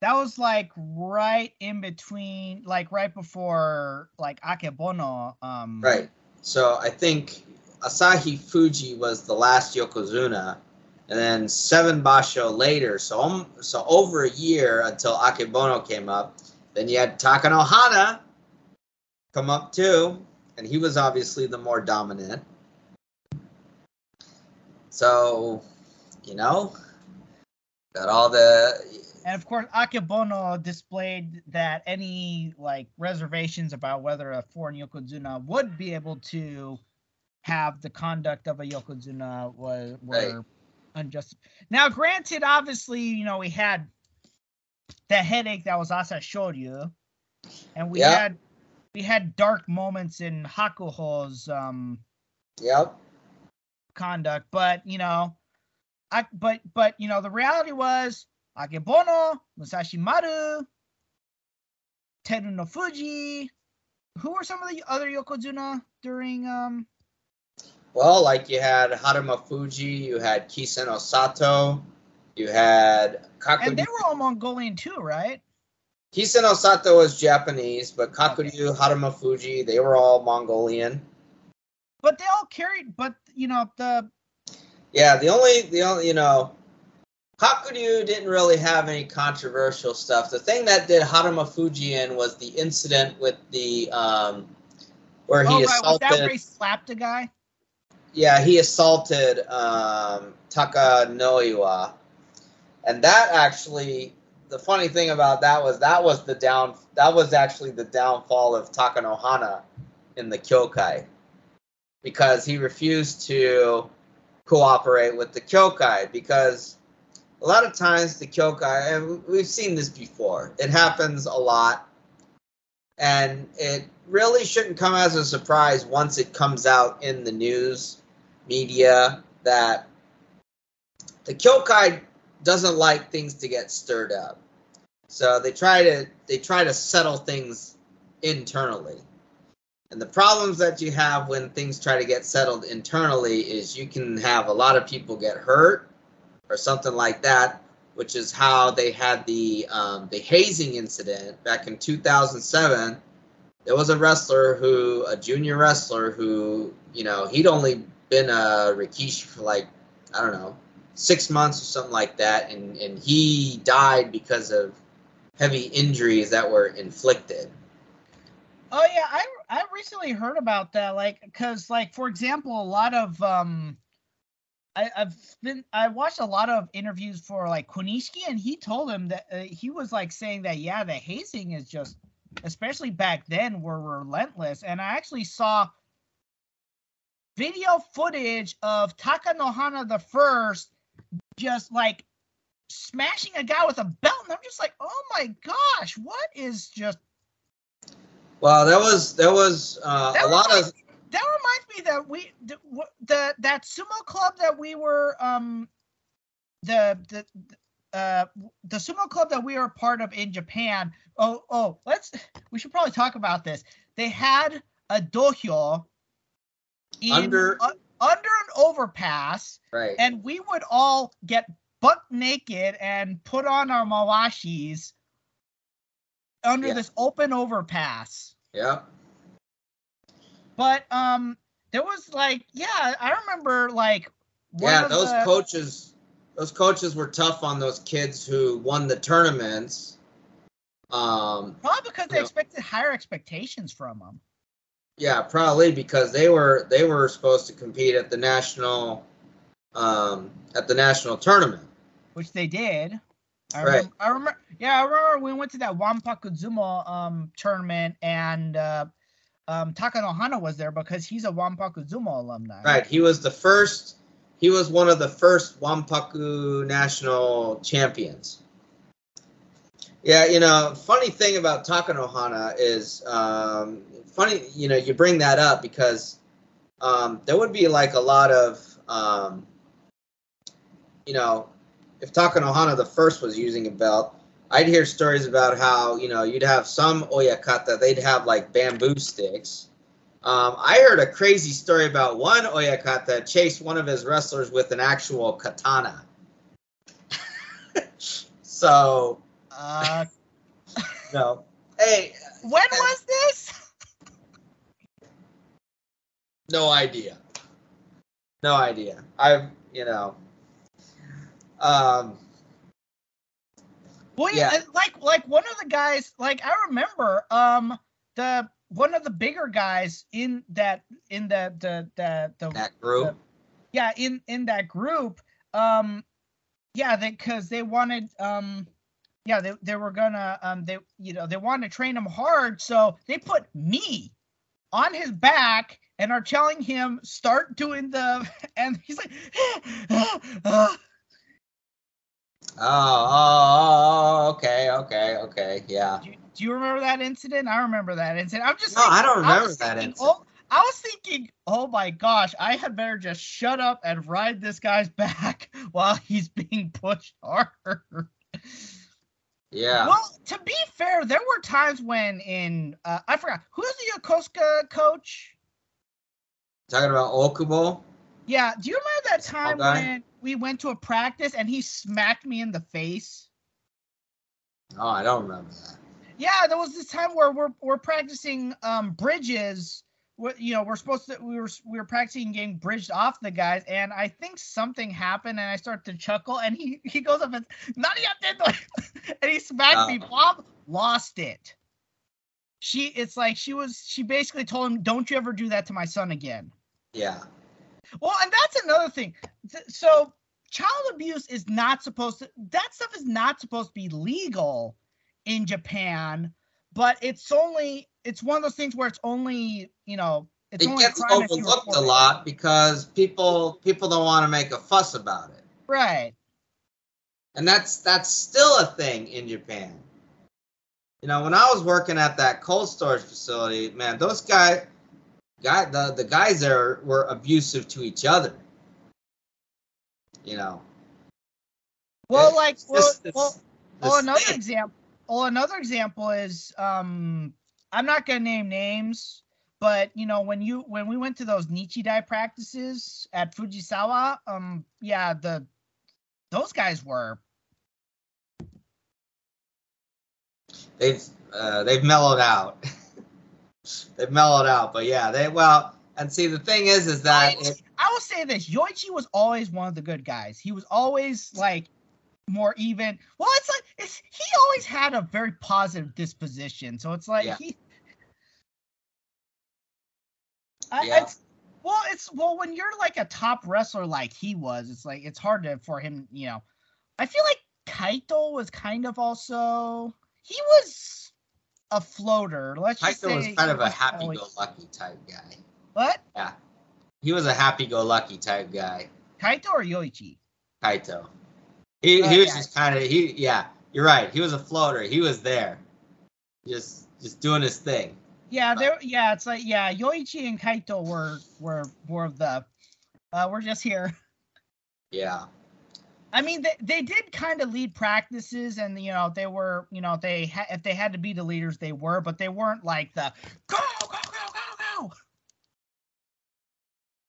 That was like right in between, like right before like Akebono. Um, right. So I think Asahifuji was the last yokozuna, and then seven basho later, so um, so over a year until Akebono came up. Then you had Takanohana come up too, and he was obviously the more dominant. So, you know, got all the. And of course, Akebono displayed that any like reservations about whether a foreign yokozuna would be able to have the conduct of a yokozuna was were right. unjust. Now, granted, obviously, you know we had the headache that was Asashoryu, and we yep. had we had dark moments in Hakuho's um yep conduct, but you know, I but but you know the reality was Akebono, Musashi Maru, Terunofuji. Who were some of the other yokozuna during um well, like you had Harumafuji, you had Kisenosato, you had Kakuryu. And they were all Mongolian too, right? Kisenosato was Japanese, but Kakuryu, okay. Harumafuji, they were all Mongolian. But they all carried, but you know the. Yeah, the only the only you know, Kakuryu didn't really have any controversial stuff. The thing that did Harumafuji in was the incident with the um, where he oh, assaulted. Was that where he slapped a guy? yeah, he assaulted um, Takanoiwa, and that actually, the funny thing about that was that was the down that was actually the downfall of Takanohana in the Kyokai, because he refused to cooperate with the Kyokai because a lot of times the Kyokai, and we've seen this before, it happens a lot, and it really shouldn't come as a surprise once it comes out in the news media that the Kyokai doesn't like things to get stirred up. So they try to they try to settle things internally. And the problems that you have when things try to get settled internally is you can have a lot of people get hurt or something like that, which is how they had the um, the hazing incident back in 2007. There was a wrestler who, a junior wrestler who, you know, he'd only been a Rikishi for like I don't know six months or something like that, and and he died because of heavy injuries that were inflicted. Oh yeah, I I recently heard about that. Like, cause like for example, a lot of um, I, have been I watched a lot of interviews for like Konishiki, and he told him that uh, he was like saying that yeah, the hazing is just, especially back then, were relentless. And I actually saw video footage of Takanohana the first just like smashing a guy with a belt, and I'm just like, oh my gosh, what is just Wow, that was that was uh, That a lot of That reminds me that we the, the that sumo club that we were um the the uh the sumo club that we were a part of in Japan. Oh oh, let's we should probably talk about this. They had a dohyo in, Under- uh, under an overpass, right. and we would all get butt naked and put on our mawashis under Yeah. this open overpass. yeah. But um, there was like, yeah, I remember like. Yeah, those the- coaches, those coaches were tough on those kids who won the tournaments. Um, Probably because they Yeah. expected higher expectations from them. Yeah, probably because they were they were supposed to compete at the national, um, at the national tournament. which they did. I Right. remember, I remember. Yeah, I remember we went to that Wampakuzumo um tournament, and uh, um, Takanohana was there because he's a Wampakuzumo alumni. Right. He was the first. He was one of the first Wampaku national champions. Yeah, you know, funny thing about Takanohana is, um, funny, you know, you bring that up because um, there would be like a lot of, um, you know, if Takanohana the first was using a belt, I'd hear stories about how, you know, you'd have some oyakata, they'd have like bamboo sticks. Um, I heard a crazy story about one oyakata chased one of his wrestlers with an actual katana. so, Uh, no. Hey, when was this? No idea. No idea. I've, you know. Um, Well, yeah, like like one of the guys, like I remember, um, the one of the bigger guys in that in the the the the that group. yeah in in that group um yeah they because they wanted um yeah they, they were gonna um they you know they wanted to train him hard so they put me on his back and are telling him start doing the and he's like Oh, oh, oh, okay, okay, okay, yeah. do, you, do you remember that incident i remember that incident i'm just No, I don't remember that thinking, incident. oh, i was thinking oh my gosh i had better just shut up and ride this guy's back while he's being pushed harder Yeah. Well, to be fair, there were times when in uh, I forgot who's the Yokosuka coach. Talking about Okubo? Yeah, do you remember that time guy? when we went to a practice and he smacked me in the face? Oh, I don't remember that. Yeah, there was this time where we're we're practicing um bridges. What you know, we're supposed to we were we were practicing getting bridged off the guys, and I think something happened, and I start to chuckle, and he he goes up and Nadia and he smacked me. Oh. Bob lost it. She it's like she was she basically told him, "Don't you ever do that to my son again." Yeah. Well, and that's another thing. So, child abuse is not supposed to, that stuff is not supposed to be legal in Japan, but it's only, it's one of those things where it's only, you know, it's It only gets crime if you overlooked a lot because people people don't want to make a fuss about it. Right. And that's that's still a thing in Japan. You know, when I was working at that cold storage facility, man, those guy guy the, the guys there were abusive to each other. You know. Well, It's like, well, well, well, another thing. example, well, another example is, um, I'm not gonna name names, but you know, when you when we went to those Nichidai practices at Fujisawa, um, yeah, the those guys were they've uh, they've mellowed out. they've mellowed out, but yeah, they well, and see the thing is, is that Yoichi- it, I will say this: Yoichi was always one of the good guys. He was always like more even. Well, it's like it's, he always had a very positive disposition. So it's like Yeah. he. I, Yeah. it's, well, it's well when you're like a top wrestler like he was. It's like it's hard to for him. You know, I feel like Kaito was kind of also he was a floater. Let's just Kaito say was kind of a happy-go-lucky type guy. What Yeah, He was a happy go lucky type guy. Kaito or Yoichi? Kaito. He, Oh, he was yeah. just kind of he yeah you're right he was a floater he was there just just doing his thing Yeah, there. Yeah, it's like yeah, Yoichi and Kaito were were more of the. Uh, we're just here. Yeah. I mean, they, they did kind of lead practices, and you know they were, you know, they ha- if they had to be the leaders, they were, but they weren't like the go go go go go.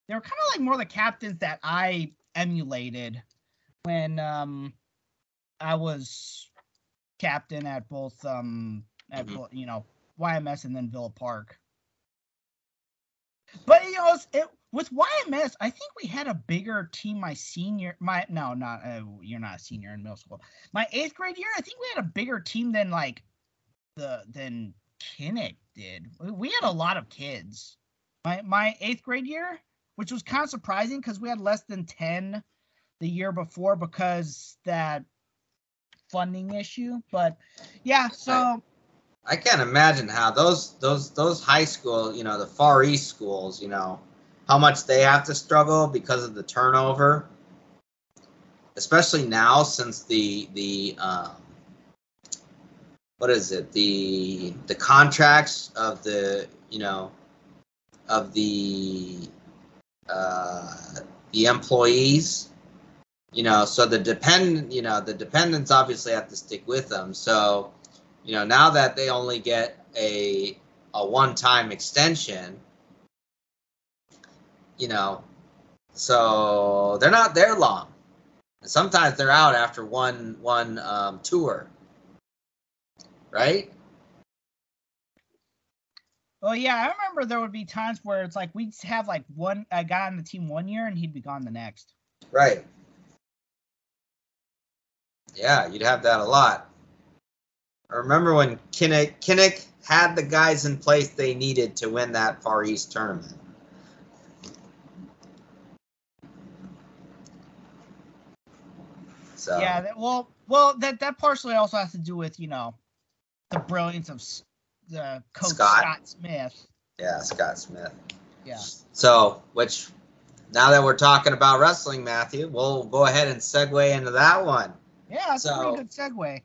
They were kind of like more the captains that I emulated when um I was captain at both um at Mhm. you know YMS and then Villa Park. But you know, it with YMS, I think we had a bigger team my senior my no not uh, you're not a senior in middle school. My eighth grade year, I think we had a bigger team than like the than Kinnick did. We- had a lot of kids. My my eighth grade year, which was kind of surprising because we had less than ten the year before because that funding issue. But yeah, so I can't imagine how those those those high school, you know, the Far East schools, you know, how much they have to struggle because of the turnover. Especially now, since the the um, what is it the the contracts of the you know of the uh, the employees you know so the dependent you know the dependents obviously have to stick with them so you know now that they only get a a one time extension you know? So they're not there long. And sometimes they're out after one one um, tour. Right? Well yeah, I remember there would be times where it's like we'd have like one a guy on the team one year and he'd be gone the next. right. Yeah you'd have that a lot. I remember when Kinnick Kinnick had the guys in place they needed to win that Far East tournament. So Yeah, that, well, well, that that partially also has to do with you know the brilliance of the coach Scott. Scott, Smith. yeah, Scott Smith. Yeah, So, which now that we're talking about wrestling, Matthew, we'll go ahead and segue into that one. yeah, that's a So- pretty good segue.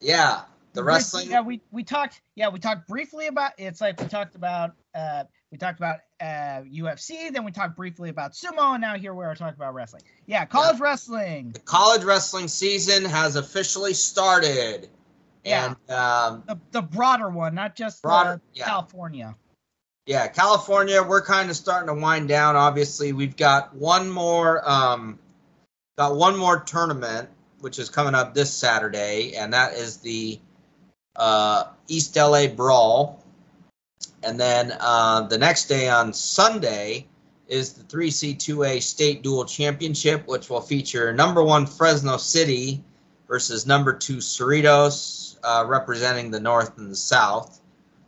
Yeah, the wrestling. Yeah, we we talked. Yeah, we talked briefly about. It's like we talked about. uh We talked about uh UFC. Then we talked briefly about sumo, and now here we are talking about wrestling. Yeah, college wrestling. The college wrestling season has officially started. Yeah. And um, The the broader one, not just Broader- yeah. California. yeah, California, we're kind of starting to wind down. Obviously, we've got one more um, got one more tournament, which is coming up this Saturday, and that is the uh, East LA Brawl. And then uh, the next day on Sunday is the 3C2A State Dual Championship, which will feature number one Fresno City versus number two Cerritos, uh, representing the North and the South.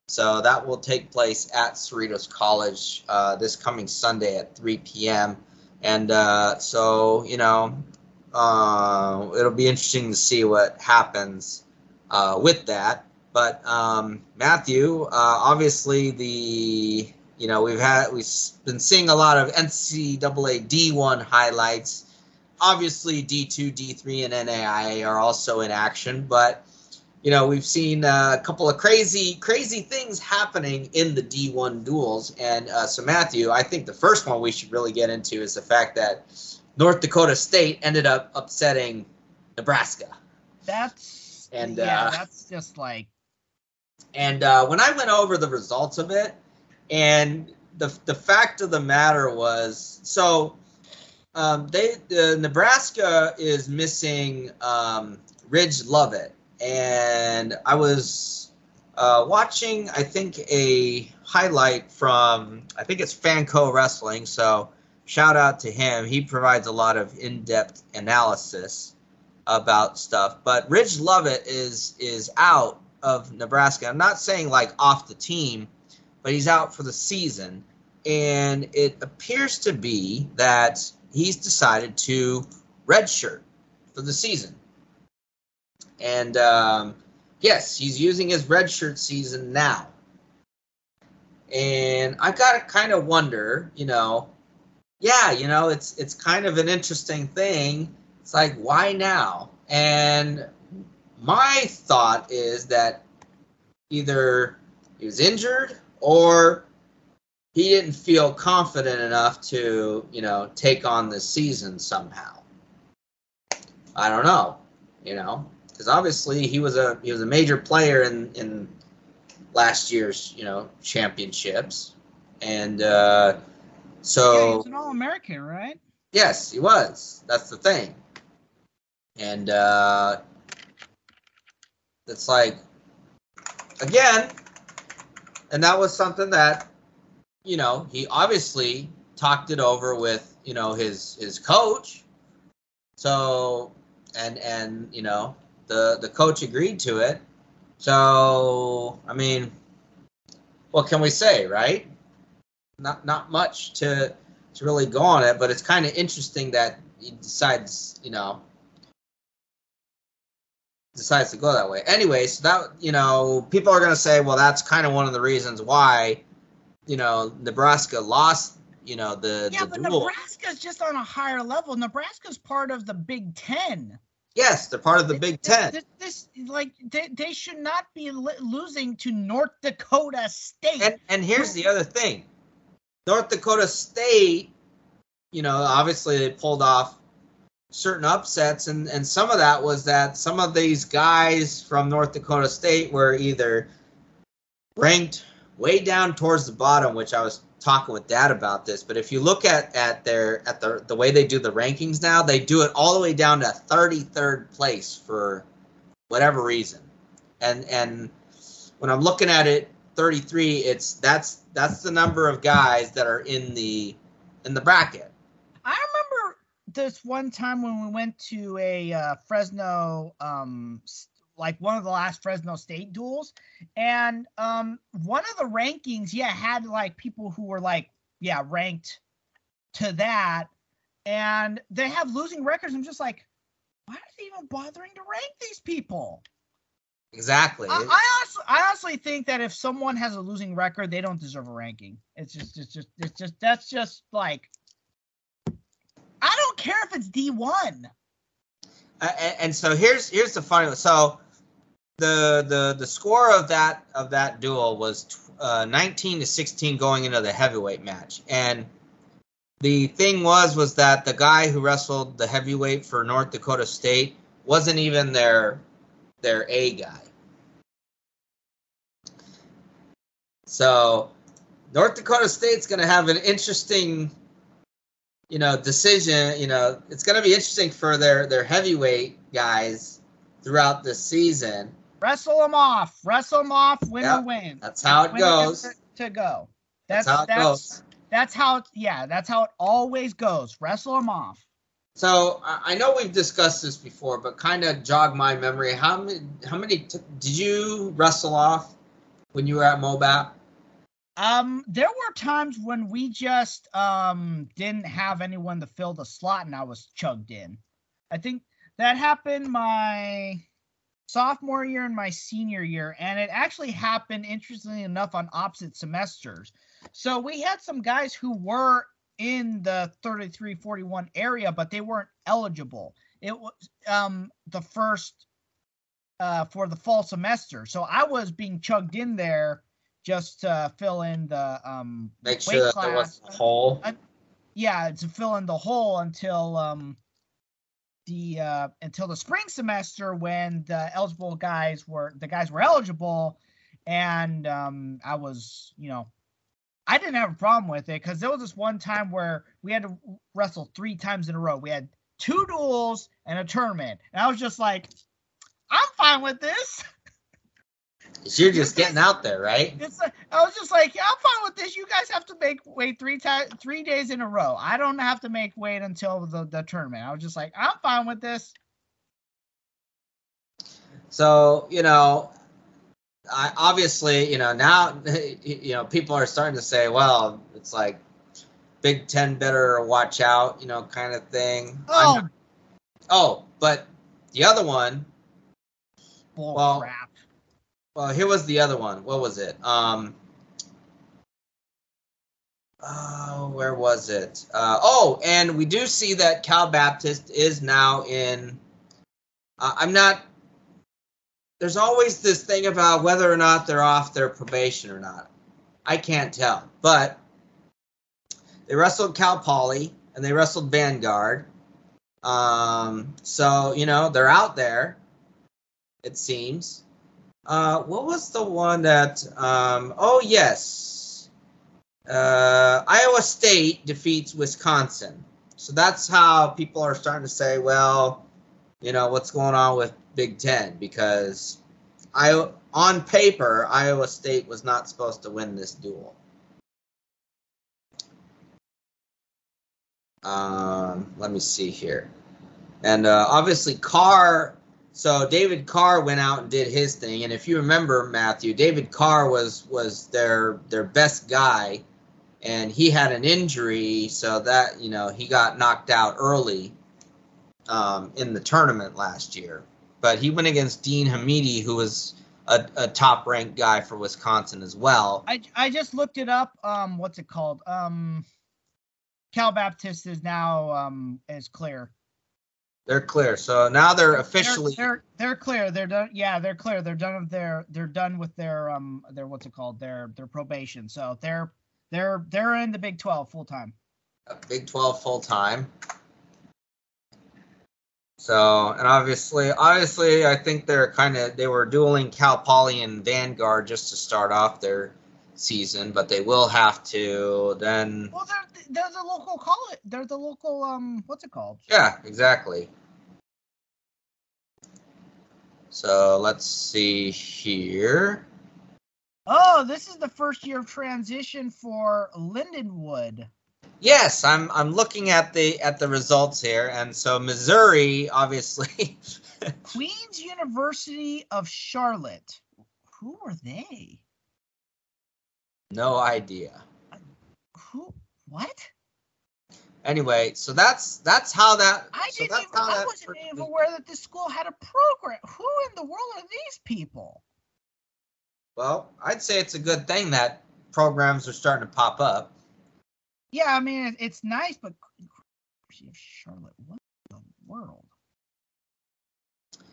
So that will take place at Cerritos College uh, this coming Sunday at 3 p.m. And uh, so, you know, uh, it'll be interesting to see what happens uh, with that. But um, Matthew, uh, obviously the you know we've had we've been seeing a lot of NCAA D1 highlights. Obviously D2, D3, and NAIA are also in action, but you know we've seen a couple of crazy crazy things happening in the D1 duels. And uh, so Matthew, I think the first one we should really get into is the fact that North Dakota State ended up upsetting Nebraska. That's And, yeah, uh, that's just like And uh, when I went over the results of it, and the the fact of the matter was, so um, they Nebraska is missing um, Ridge Lovett, and I was uh, watching, I think, a highlight from I think it's Fanco Wrestling. So shout out to him. He provides a lot of in depth analysis about stuff. But Ridge Lovett is is out of Nebraska. I'm not saying like off the team, but he's out for the season. And it appears to be that he's decided to redshirt for the season. And um, yes, he's using his redshirt season now. And I've gotta kind of wonder, you know, yeah, you know, it's it's kind of an interesting thing. It's like, why now? And my thought is that either he was injured or he didn't feel confident enough to, you know, take on the season somehow. I don't know, you know, because obviously he was a he was a major player in in last year's you know championships, and uh, so yeah, he's an All-American, right? Yes, he was. That's the thing. And uh, it's like, again, and that was something that, you know, he obviously talked it over with, you know, his his coach. So, and and you know, the the coach agreed to it. So, I mean, what can we say, right? Not not much to to really go on it, but it's kind of interesting that he decides, you know, decides to go that way. Anyway, so that you know, people are going to say, well, that's kind of one of the reasons why, you know, Nebraska lost, you know, the yeah, the but duel. Nebraska's just on a higher level. Nebraska's part of the Big Ten. Yes, they're part of the Big This- Ten. This, this, like they, they should not be li- losing to North Dakota State. And and here's the other thing. North Dakota State, you know, obviously they pulled off certain upsets and and some of that was that some of these guys from North Dakota State were either ranked way down towards the bottom, which I was talking with dad about this, but if you look at at their at the the way they do the rankings now, they do it all the way down to 33rd place for whatever reason. And and when I'm looking at it 33 it's that's that's the number of guys that are in the in the bracket this one time when we went to a uh, Fresno, um, like one of the last Fresno State duels, and um, one of the rankings, yeah, had like people who were like, yeah, ranked to that, and they have losing records. I'm just like, why are they even bothering to rank these people? exactly I, I honestly, I honestly think that if someone has a losing record, they don't deserve a ranking. It's just, it's just, it's just, that's just like, care if it's D one. Uh, and, and so here's here's the funny so the the the score of that of that duel was uh, 19 to 16 going into the heavyweight match and the thing was was that the guy who wrestled the heavyweight for North Dakota State wasn't even their their A guy. So North Dakota State's going to have an interesting you know decision you know it's going to be interesting for their their heavyweight guys throughout the season Wrestle them off. Wrestle them off. Winner Yep, wins. that's how it Winner goes. To go. that's, That's how it that's goes that's how. It, yeah, that's how it always goes. Wrestle them off. so I I know we've discussed this before but kind of jog my memory how many how many t- did you wrestle off when you were at Mobap Um, there were times when we just um didn't have anyone to fill the slot, and I was chugged in. I think that happened my sophomore year and my senior year, and it actually happened interestingly enough on opposite semesters. So we had some guys who were in the 33-41 area, but they weren't eligible. It was um the first uh for the fall semester. So I was being chugged in there just to fill in the um make sure that there was class. a hole yeah to fill in the hole until um the uh until the spring semester when the eligible guys were the guys were eligible and um i was you know i didn't have a problem with it because there was this one time where we had to wrestle three times in a row. We had two duels and a tournament. And i was just like i'm fine with this you're just getting out there right It's like, I was just like, yeah, I'm fine with this. You guys have to make wait three times, three days in a row. I don't have to make wait until the, the tournament. I was just like, I'm fine with this. So you know, I obviously you know now you know people are starting to say, well, it's like Big Ten better watch out, you know, kind of thing. Oh, oh, but the other one. bull well, crap. Well, here was the other one. What was it? Um. Oh, where was it? Uh, oh, and we do see that Cal Baptist is now in. Uh, I'm not. There's always this thing about whether or not they're off their probation or not. I can't tell. But they wrestled Cal Poly and they wrestled Vanguard. Um, so you know they're out there. It seems. Uh, what was the one that? Um, oh yes, uh, Iowa State defeats Wisconsin. So that's how people are starting to say, well, you know, what's going on with Big Ten because I on paper Iowa State was not supposed to win this duel. Um, let me see here, and uh, obviously Carr. So David Carr went out and did his thing, and if you remember Matthew, David Carr was was their their best guy, and he had an injury, so that you know he got knocked out early um, in the tournament last year. But he went against Dean Hamiti, who was a, a top ranked guy for Wisconsin as well. I, I just looked it up. Um, what's it called? Um, Cal Baptist is now um is clear. They're clear. So now they're officially they're, they're they're clear. They're done. Yeah, they're clear. They're done with their they're done with their um their what's it called their their probation. So they're they're they're in the Big Twelve full time. Big Twelve full time. So and obviously, obviously, I think they're kind of they were dueling Cal Poly and Vanguard just to start off their season, but they will have to then. Well, they're they're the local call it. They're the local um what's it called? Yeah, exactly. So let's see here. Oh, this is the first year of transition for Lindenwood. Yes, I'm I'm looking at the at the results here, and so Missouri, obviously. Queen's University of Charlotte. Who are they? No idea. Who? What? Anyway, so that's that's how that. I so didn't. Even, I wasn't even aware that this school had a program. Who in the world are these people? Well, I'd say it's a good thing that programs are starting to pop up. Yeah, I mean it's nice, but Charlotte, what in the world?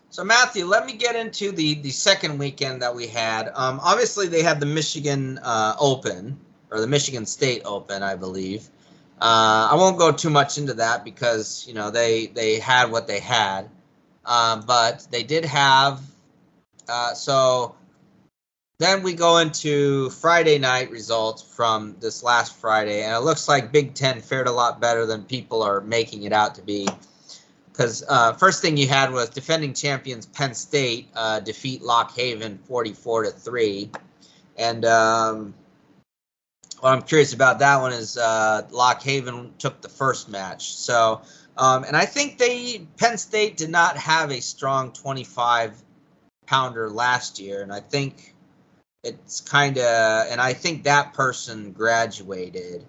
So Matthew, let me get into the the second weekend that we had. Um, obviously, they had the Michigan uh, Open or the Michigan State Open, I believe. Uh, I won't go too much into that because you know they they had what they had, um, but they did have. Uh, so then we go into Friday night results from this last Friday, and it looks like Big Ten fared a lot better than people are making it out to be. Because uh, first thing you had was defending champions Penn State uh, defeat Lock Haven forty-four to three, and um, what I'm curious about that one is uh, Lock Haven took the first match. So, um, and I think they Penn State did not have a strong 25 pounder last year, and I think it's kind of, and I think that person graduated.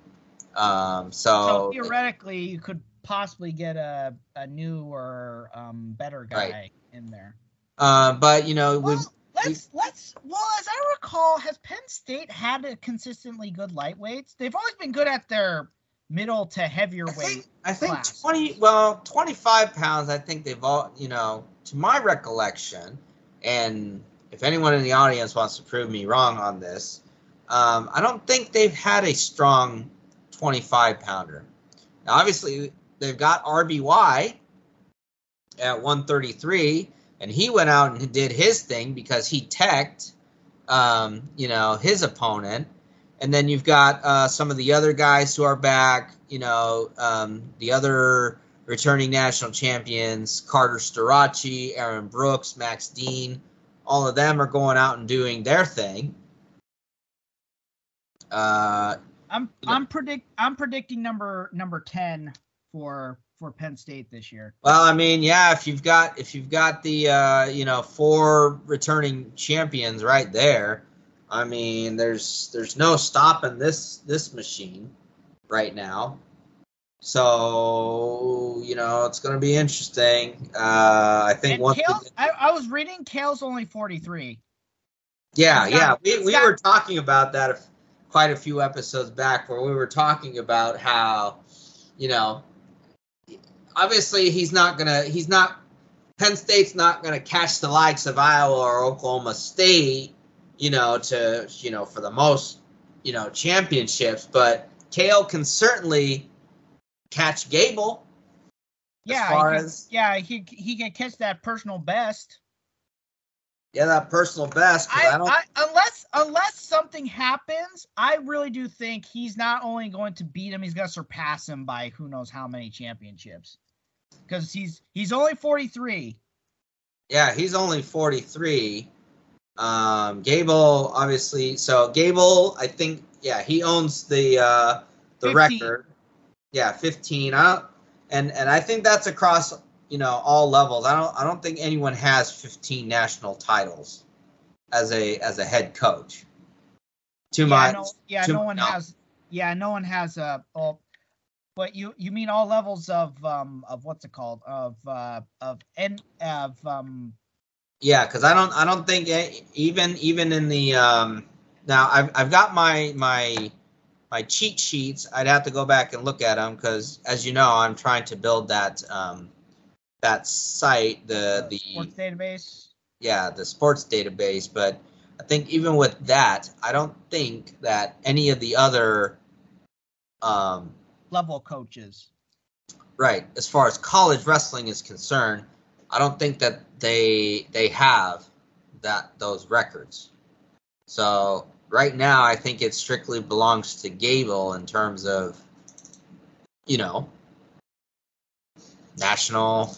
Um, so, so theoretically, you could possibly get a a new or um, better guy right. in there. Uh, but you know, well, let's let's well as I recall, has Penn State had a consistently good lightweights? They've always been good at their middle to heavier I weight. Think, I think twenty well, twenty five pounds, I think they've all you know, to my recollection, and if anyone in the audience wants to prove me wrong on this, um, I don't think they've had a strong 25 pounder. Now, obviously, they've got RBY at 133, and he went out and did his thing because he teched, um, you know, his opponent. And then you've got uh, some of the other guys who are back, you know, um, the other returning national champions, Carter Starocci, Aaron Brooks, Max Dean all of them are going out and doing their thing. Uh, I'm I'm predict I'm predicting number number ten for for Penn State this year. Well, I mean, yeah, if you've got if you've got the uh, you know four returning champions right there, I mean, there's there's no stopping this this machine right now. So you know it's going to be interesting. Uh, I think one. I, I, was reading Cael's only forty three. Yeah, yeah, we we were talking about that quite a few episodes back, where we were talking about how, you know, obviously he's not gonna he's not Penn State's not gonna catch the likes of Iowa or Oklahoma State, you know, to you know for the most you know, championships, but Cael can certainly catch Gable. Yeah, he as yeah, he he can catch that personal best. Yeah, that personal best. I, I, don't. I, unless unless something happens, I really do think he's not only going to beat him, he's going to surpass him by who knows how many championships. Because he's he's only forty three. yeah, he's only forty three. Um, Gable, obviously. So Gable, I think, yeah, he owns the uh, the 15. record. Yeah, fifteen. Don't, and and I think that's across you know all levels. I don't I don't think anyone has fifteen national titles as a as a head coach. To Yeah, my no, yeah, no one has. Yeah, no one has a. all but you you mean all levels of um of what's it called of uh of and of um Yeah, because I don't I don't think even even in the um now I've I've got my my my cheat sheets. I'd have to go back and look at them because as you know I'm trying to build that um that site the the sports database. yeah the sports database. But I think even with that, I don't think that any of the other um level coaches. Right. As far as college wrestling is concerned, I don't think that they they have that those records. So right now, I think it strictly belongs to Gable in terms of, you know, national.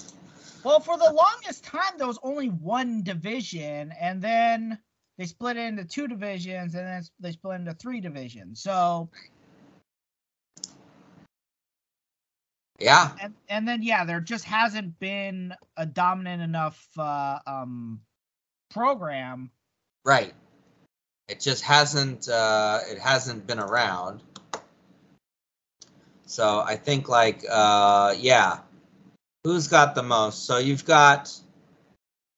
Well, for the longest time, there was only one division, and then they split it into two divisions, and then they split into three divisions. So, Yeah. and and then yeah, there just hasn't been a dominant enough uh, um program. Right. It just hasn't uh, it hasn't been around. So I think like uh, yeah, who's got the most? So you've got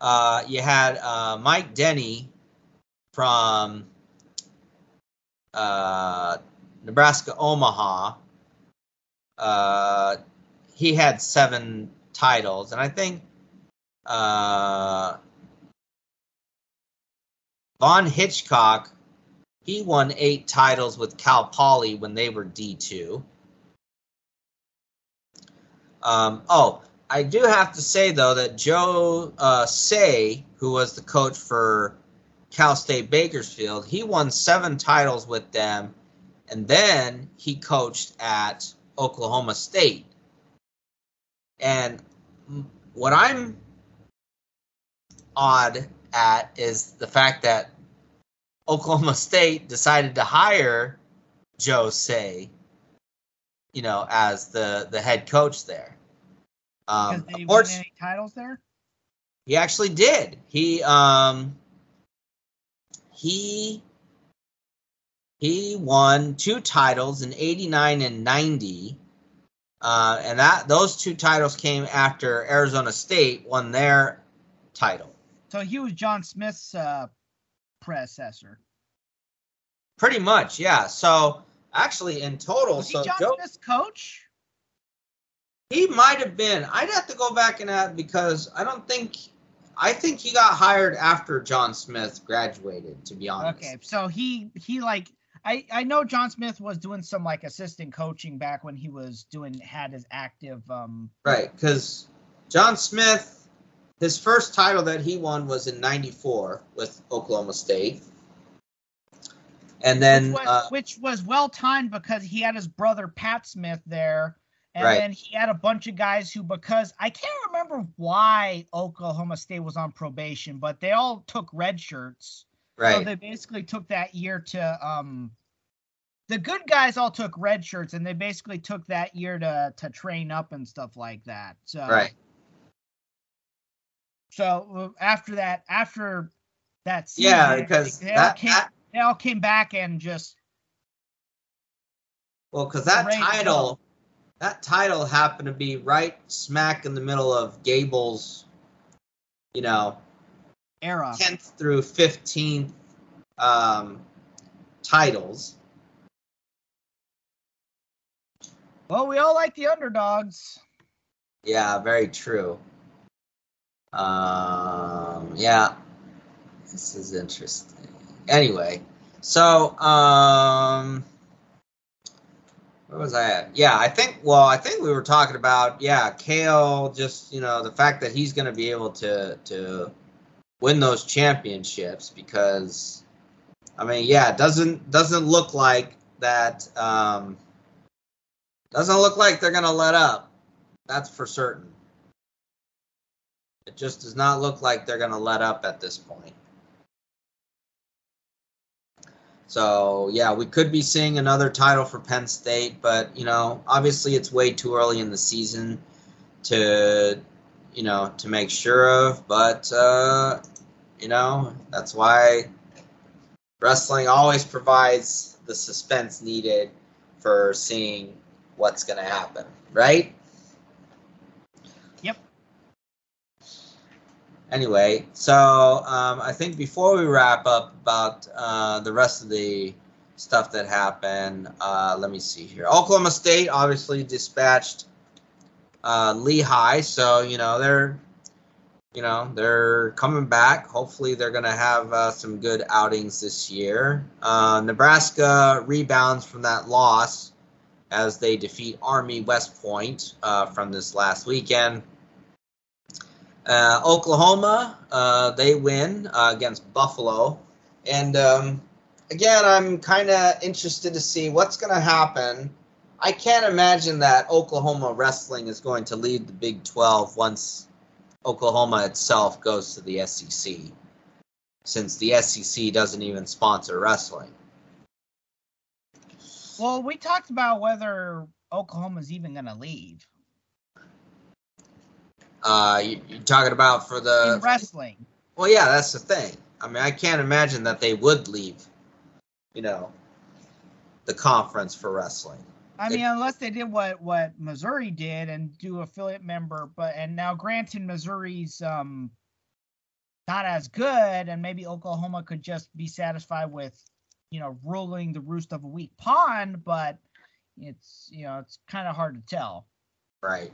uh, you had uh, Mike Denney from uh, Nebraska Omaha. Uh, he had seven titles, and I think uh, Vaughan Hitchcock, he won eight titles with Cal Poly when they were D2. Um, oh, I do have to say, though, that Joe uh, Seay, who was the coach for Cal State Bakersfield, he won seven titles with them, and then he coached at Oklahoma State. And what I'm odd at is the fact that Oklahoma State decided to hire Joe Seay, you know, as the the head coach there. Um, they won unfortunately, any titles there. he actually did. He um he he won two titles in 89 and 90. Uh, and that those two titles came after Arizona State won their title. So he was John Smith's uh, predecessor. Pretty much, yeah. So actually in total, Was so John Joe, Smith's coach? He might have been. I'd have to go back and add because I don't think I think he got hired after John Smith graduated, to be honest. Okay, so he he like I I know John Smith was doing some like assistant coaching back when he was doing had his active um Right, because John Smith, his first title that he won was in '94 with Oklahoma State, and then which was, uh, which was well timed because he had his brother Pat Smith there, and Right. then he had a bunch of guys who because I can't remember why Oklahoma State was on probation, but they all took red shirts. Right. So they basically took that year to um the good guys all took red shirts and they basically took that year to to train up and stuff like that. So right, so uh, after that after that season, yeah, because they all that, came that they all came back and just well, because that title, that title happened to be right smack in the middle of Gable's, you know, era. 10th through 15th um, titles. Well, we all like the underdogs. Yeah, very true. Um, yeah, this is interesting. Anyway, So, um, where was I at? Yeah, I think. Well, I think we were talking about yeah, Cael. Just you know, the fact that he's going to be able to to win those championships because, I mean, yeah, it doesn't doesn't look like that. Um, doesn't look like they're going to let up. That's for certain. It just does not look like they're going to let up at this point. So yeah, we could be seeing another title for Penn State, but you know, obviously it's way too early in the season to you know to make sure of. But uh, you know, that's why wrestling always provides the suspense needed for seeing what's going to happen, right? Anyway, so um, I think before we wrap up about uh, the rest of the stuff that happened, uh, let me see here. Oklahoma State obviously dispatched uh, Lehigh, so you know they're you know they're coming back. Hopefully, they're going to have uh, some good outings this year. Uh, Nebraska rebounds from that loss as they defeat Army West Point uh, from this last weekend. Uh, Oklahoma, uh, they win uh, against Buffalo. And um, again, I'm kind of interested to see what's going to happen. I can't imagine that Oklahoma wrestling is going to lead the Big 12 once Oklahoma itself goes to the SEC, since the SEC doesn't even sponsor wrestling. Well, we talked about whether Oklahoma's even going to leave. Uh, you, you're talking about for the in wrestling. Well, yeah, that's the thing. I mean, I can't imagine that they would leave, you know, the conference for wrestling. I mean, unless they did what what Missouri did and do affiliate member, but and now granted Missouri's um not as good, and maybe Oklahoma could just be satisfied with, you know, ruling the roost of a weak pond, but it's you know it's kind of hard to tell. Right.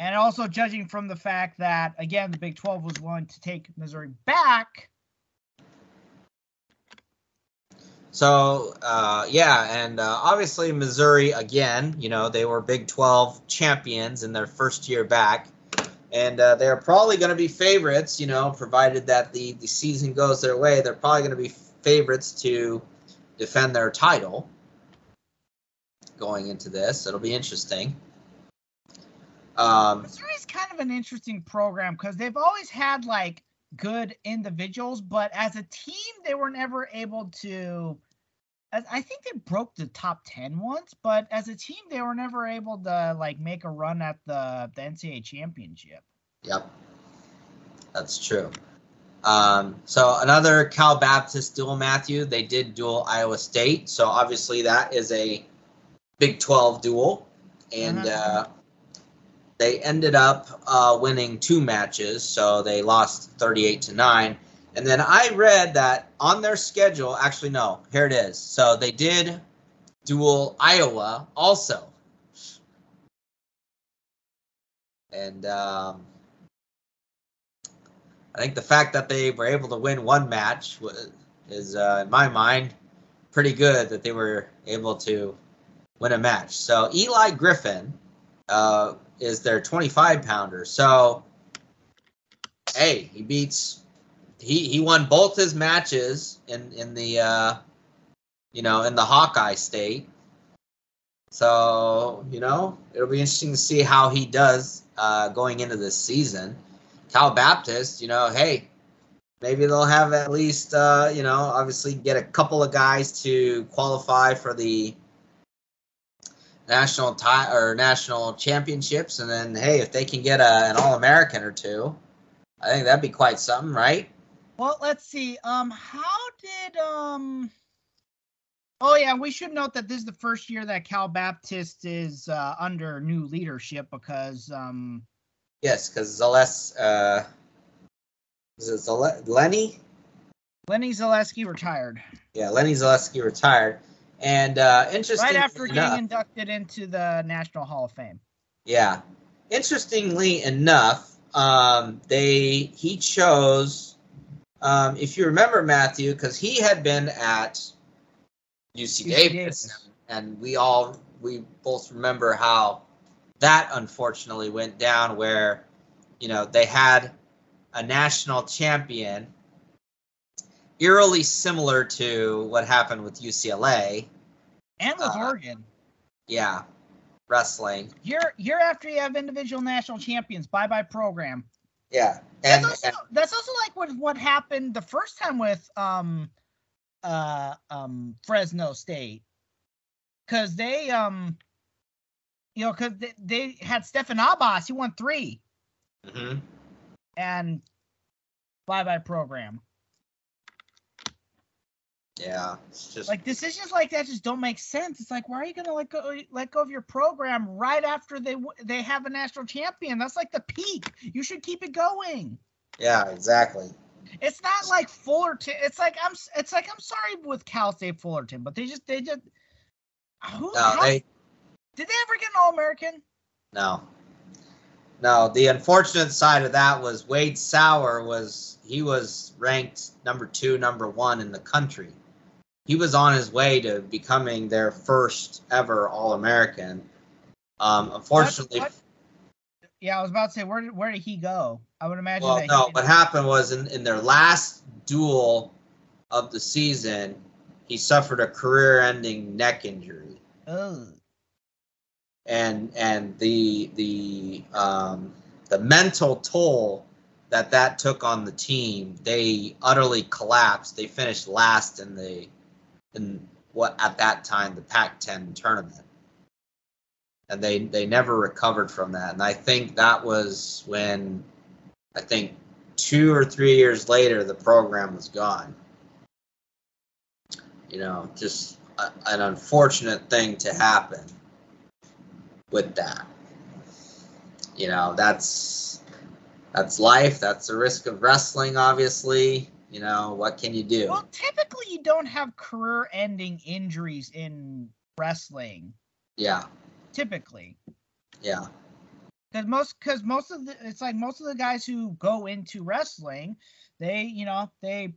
And also judging from the fact that again the Big 12 was willing to take Missouri back. So uh, yeah, and uh, obviously Missouri again. You know they were Big 12 champions in their first year back, and uh, they're probably going to be favorites. You know, provided that the the season goes their way, they're probably going to be favorites to defend their title going into this. It'll be interesting. Um, Missouri's kind of an interesting program because they've always had like good individuals, but as a team, they were never able to. I think they broke the top ten once, but as a team, they were never able to like make a run at the the NCAA championship. Yep, that's true. Um, so another Cal Baptist duel, Matthew. They did duel Iowa State, so obviously that is a Big Twelve duel, and. Mhm. Uh, they ended up uh, winning two matches, so they lost 38 to 9. And then I read that on their schedule, actually, no, here it is. So they did duel Iowa also. And um, I think the fact that they were able to win one match wa- is, uh, in my mind, pretty good that they were able to win a match. So Eli Griffin uh, is their 25 pounder. So, hey, he beats he he won both his matches in in the uh, you know in the Hawkeye state. So you know it'll be interesting to see how he does uh, going into this season. Cal Baptist, you know, hey, maybe they'll have at least uh, you know obviously get a couple of guys to qualify for the national tie or national championships, and then hey, if they can get a, an All American or two, I think that'd be quite something, right? Well, let's see. Um, how did um? Oh yeah, we should note that this is the first year that Cal Baptist is uh, under new leadership because um, Yes, because Zales uh, is it Zale- Lenny? Lenny Zalesky retired Yeah, Lenny Zalesky retired, and uh, interesting right after enough, getting inducted into the National Hall of Fame. Yeah. Interestingly enough, um, they he chose um, if you remember Matthew, because he had been at UC, UC Davis, Davis. and we all we both remember how that unfortunately went down, where you know they had a national champion, eerily similar to what happened with UCLA. And with Uh, Oregon. Yeah, wrestling. Year year after you have individual national champions, bye bye program. Yeah, and, that's also and that's also like what what happened the first time with um uh um Fresno State. Cause they um you know, cause they, they had Stefan Abas, he won three mhm. and bye bye program. Yeah, it's just Like decisions like that just don't make sense. It's like why are you gonna let go let go of your program right after they they have a national champion? That's like the peak. You should keep it going. yeah, exactly. It's not like Fullerton. It's like I'm. It's like I'm sorry with Cal State Fullerton, but they just they just. Who No, how- they did they ever get an All American? no, no. The unfortunate side of that was Wade Sauer was he was ranked number two, number one in the country. He was on his way to becoming their first ever All American. Um, unfortunately, what? Yeah, I was about to say where did where did he go? I would imagine Well, no. What happened was in, in their last duel of the season, he suffered a career-ending neck injury, Ugh. and and the the um, the mental toll that that took on the team, they utterly collapsed. They finished last in the in what at that time the Pac-10 tournament. And they, they never recovered from that. And I think that was when I think two or three years later, the program was gone. You know, just a, an unfortunate thing to happen with that. You know, that's that's life. That's the risk of wrestling. Obviously, you know what can you do? Well, typically you don't have career-ending injuries in wrestling. Yeah, Typically, yeah, because most because most of the it's like most of the guys who go into wrestling, they you know they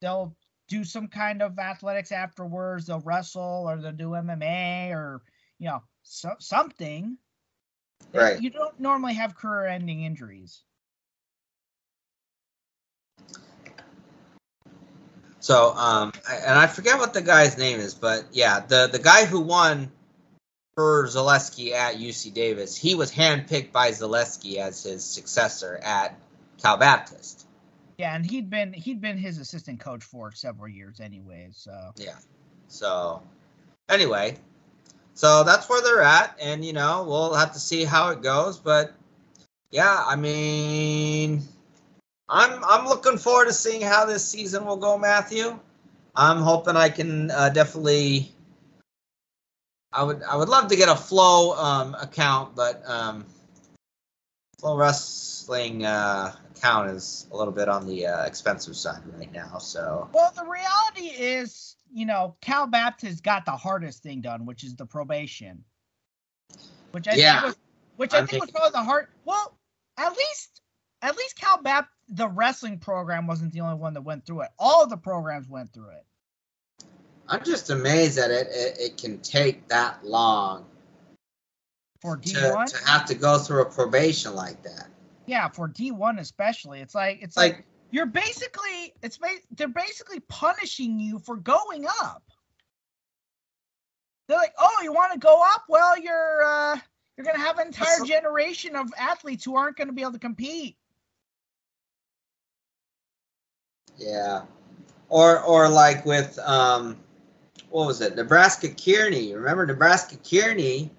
they'll do some kind of athletics afterwards. They'll wrestle or they'll do MMA or you know so, something. Right. You don't normally have career-ending injuries. So, um, and I forget what the guy's name is, but yeah, the the guy who won for Zalesky at UC Davis, he was handpicked by Zalesky as his successor at Cal Baptist. Yeah, and he'd been he'd been his assistant coach for several years anyway. So Yeah. So, anyway, so that's where they're at, and you know we'll have to see how it goes. But yeah, I mean, I'm I'm looking forward to seeing how this season will go, Matthew. I'm hoping I can uh, definitely. I would I would love to get a flow um, account, but um, flow wrestling uh, account is a little bit on the uh, expensive side right now. So well, the reality is, you know, Cal Baptist got the hardest thing done, which is the probation. Which I Yeah. think was which I I think was probably the hard. Well, at least at least Cal Bap the wrestling program wasn't the only one that went through it. All of the programs went through it. I'm just amazed that it, it, it can take that long For D to, one, to have to go through a probation like that. yeah, for D one especially, it's like it's Like, like you're basically it's they're basically punishing you for going up. They're like, "Oh, you want to go up? Well, you're uh you're going to have an entire generation of athletes who aren't going to be able to compete." Yeah. Or or like with um what was it? Nebraska Kearney. Remember Nebraska Kearney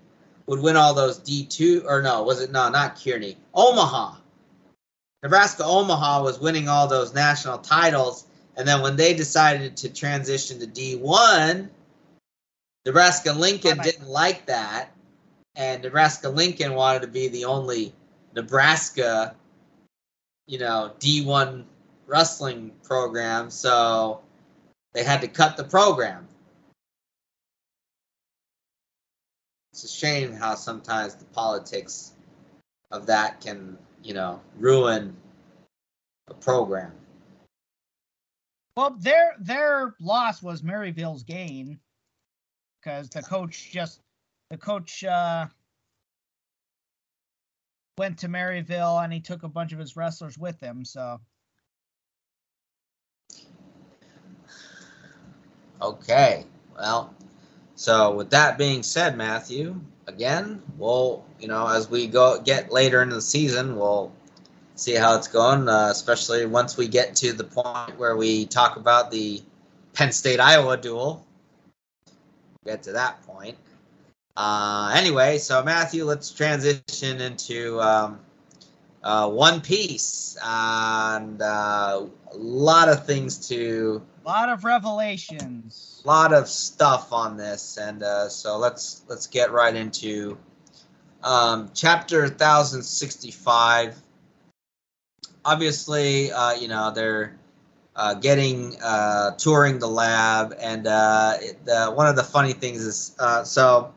would win all those D2 or no, was it no, not Kearney. Omaha. Nebraska Omaha was winning all those national titles and then when they decided to transition to D1, Nebraska Lincoln didn't like that and Nebraska Lincoln wanted to be the only Nebraska you know, D1 wrestling program, so they had to cut the program. It's a shame how sometimes the politics of that can, you know, ruin a program. Well, their their loss was Maryville's gain because the coach just the coach uh, went to Maryville and he took a bunch of his wrestlers with him. So Okay. Well, so with that being said, Matthew, again, we'll you know as we go get later into the season, we'll see how it's going, uh, especially once we get to the point where we talk about the Penn State Iowa duel. Get to that point. Uh, anyway, so Matthew, let's transition into um, uh, One Piece and uh, a lot of things to, a lot of revelations. a lot of stuff on this, and uh, so let's let's get right into um, chapter 1065 obviously, uh, you know, they're uh, getting uh, touring the lab, and uh, it, the, one of the funny things is uh, so.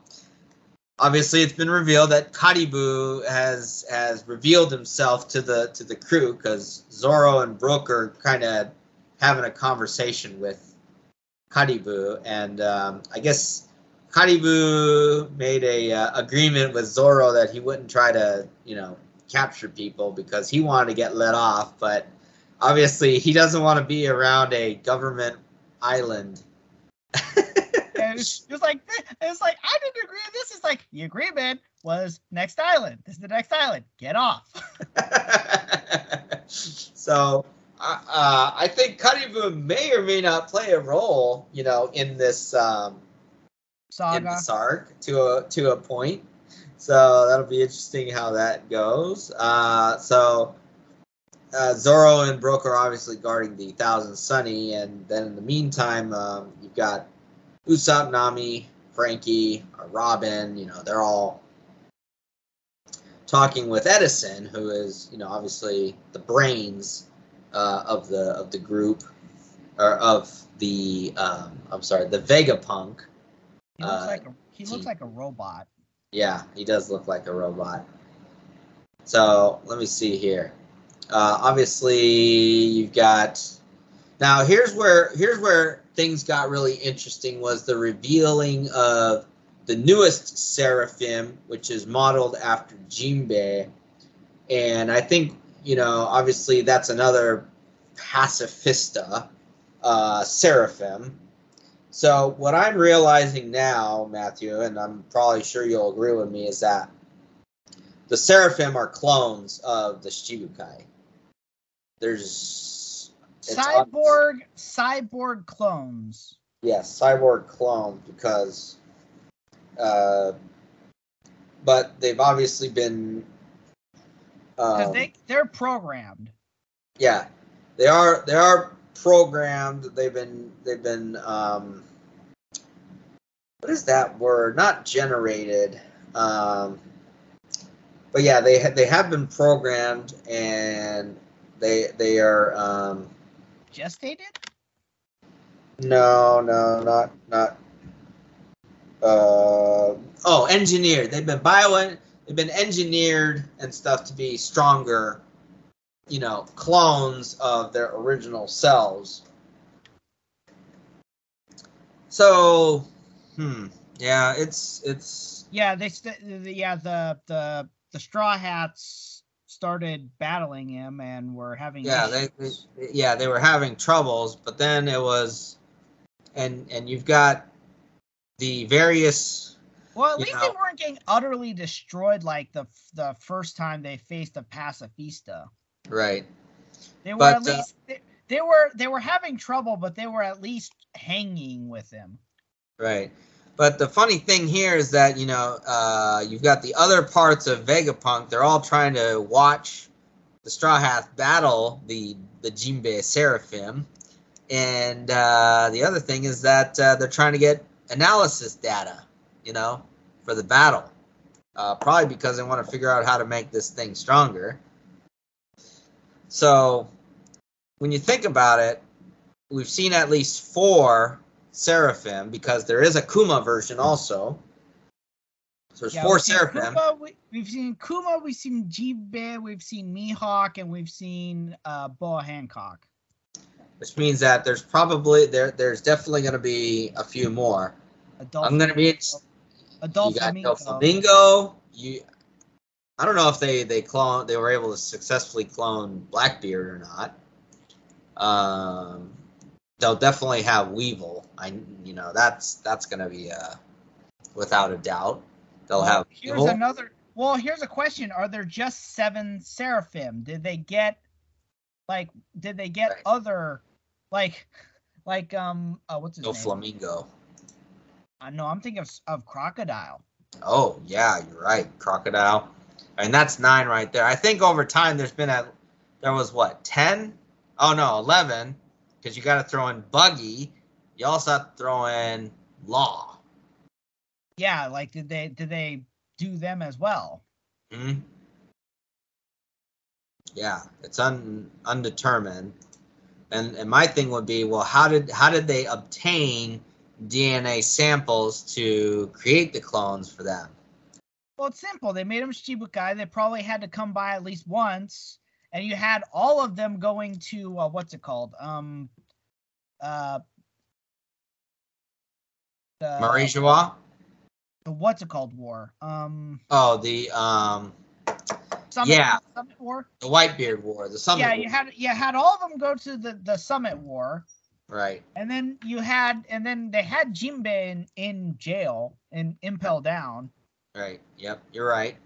Obviously, it's been revealed that Caribou has has revealed himself to the to the crew because Zoro and Brook are kind of having a conversation with Caribou, and um, I guess Caribou made a uh, agreement with Zoro that he wouldn't try to, you know, capture people because he wanted to get let off, but obviously he doesn't want to be around a government island. It was like it was like I didn't agree with this. It's like the agreement was next island. This is the next island. Get off. so uh, uh, I think Caribou may or may not play a role, you know, in this um, in Saga. arc to a to a point. So that'll be interesting how that goes. Uh, so uh, Zoro and Brook are obviously guarding the Thousand Sunny, and then in the meantime, um, you've got Usopp, Nami, Franky, uh, Robin. You know, they're all talking with Edison, who is you know obviously the brains uh, of the of the group or of the um, I'm sorry, the Vegapunk. He looks uh, like a, he looks like a robot. Yeah, he does look like a robot. So let me see here. Uh, obviously, you've got. Now here's where here's where things got really interesting was the revealing of the newest Seraphim, which is modeled after Jinbei, and I think you know obviously that's another pacifista uh, Seraphim. So what I'm realizing now, Matthew, and I'm probably sure you'll agree with me, is that the Seraphim are clones of the Shichibukai. There's Cyborg cyborg clones. yes, cyborg clone because, uh, but they've obviously been. Because Um, they they're programmed. yeah, they are they are programmed. They've been they've been um, what is that word? Not generated. Um, but yeah, they ha- they have been programmed and they they are um, Gestated? no no not not uh, oh engineered. They've been bio they've been engineered and stuff to be stronger you know, clones of their original selves. So, hmm, yeah, it's it's Yeah, they st- the, yeah the the the Straw Hats started battling him and were having yeah, they, they yeah they were having troubles, but then it was, and and you've got the various well at least know- they weren't getting utterly destroyed like the the first time they faced a pacifista. right, They were But, at uh, least they, they were they were having trouble, but they were at least hanging with him. right. But the funny thing here is that you know uh, you've got the other parts of Vegapunk. They're all trying to watch the Straw Hat battle the the Jinbei Seraphim, and uh, the other thing is that uh, they're trying to get analysis data, you know, for the battle. Uh, probably because they want to figure out how to make this thing stronger. So, when you think about it, we've seen at least four Seraphim because there is a Kuma version also. So there's Yeah, four Seraphim. Kuma, we, we've seen Kuma, we've seen Jinbe, we've seen Mihawk, and we've seen uh, Boa Hancock. which means that there's probably there there's definitely going to be a few more. Adult I'm going to be Adult you got Flamingo. Flamingo. You, I don't know if they they clone they were able to successfully clone Blackbeard or not. Um, they'll definitely have Weevil. I you know that's that's going to be uh without a doubt. They'll have here's Weevil. another. Well, here's a question: Are there just seven seraphim? Did they get like? Did they get Right. other like like um? Uh, what's his no name? Flamingo. Uh, no, I'm thinking of, of crocodile. Oh yeah, you're right. Crocodile. I mean that's nine right there. I think over time there's been a there was what ten? Oh no, eleven. Because you got to throw in Buggy. You also have to throw in Law. Yeah, like did they did they do them as well? hmm Yeah, it's un, undetermined. And and my thing would be, well, how did how did they obtain DNA samples to create the clones for them? Well, it's simple. They made them Shichibukai. They probably had to come by at least once, and you had all of them going to uh, what's it called? Um, uh, the, Marie Joie? the what's it called war? Um, Oh, the um Summit, Yeah. Summit War. the Whitebeard War, the Summit yeah, War. you had you had all of them go to the the Summit War, Right. and then you had and then they had Jinbe in, in jail and impel down. Right. Yep. You're right.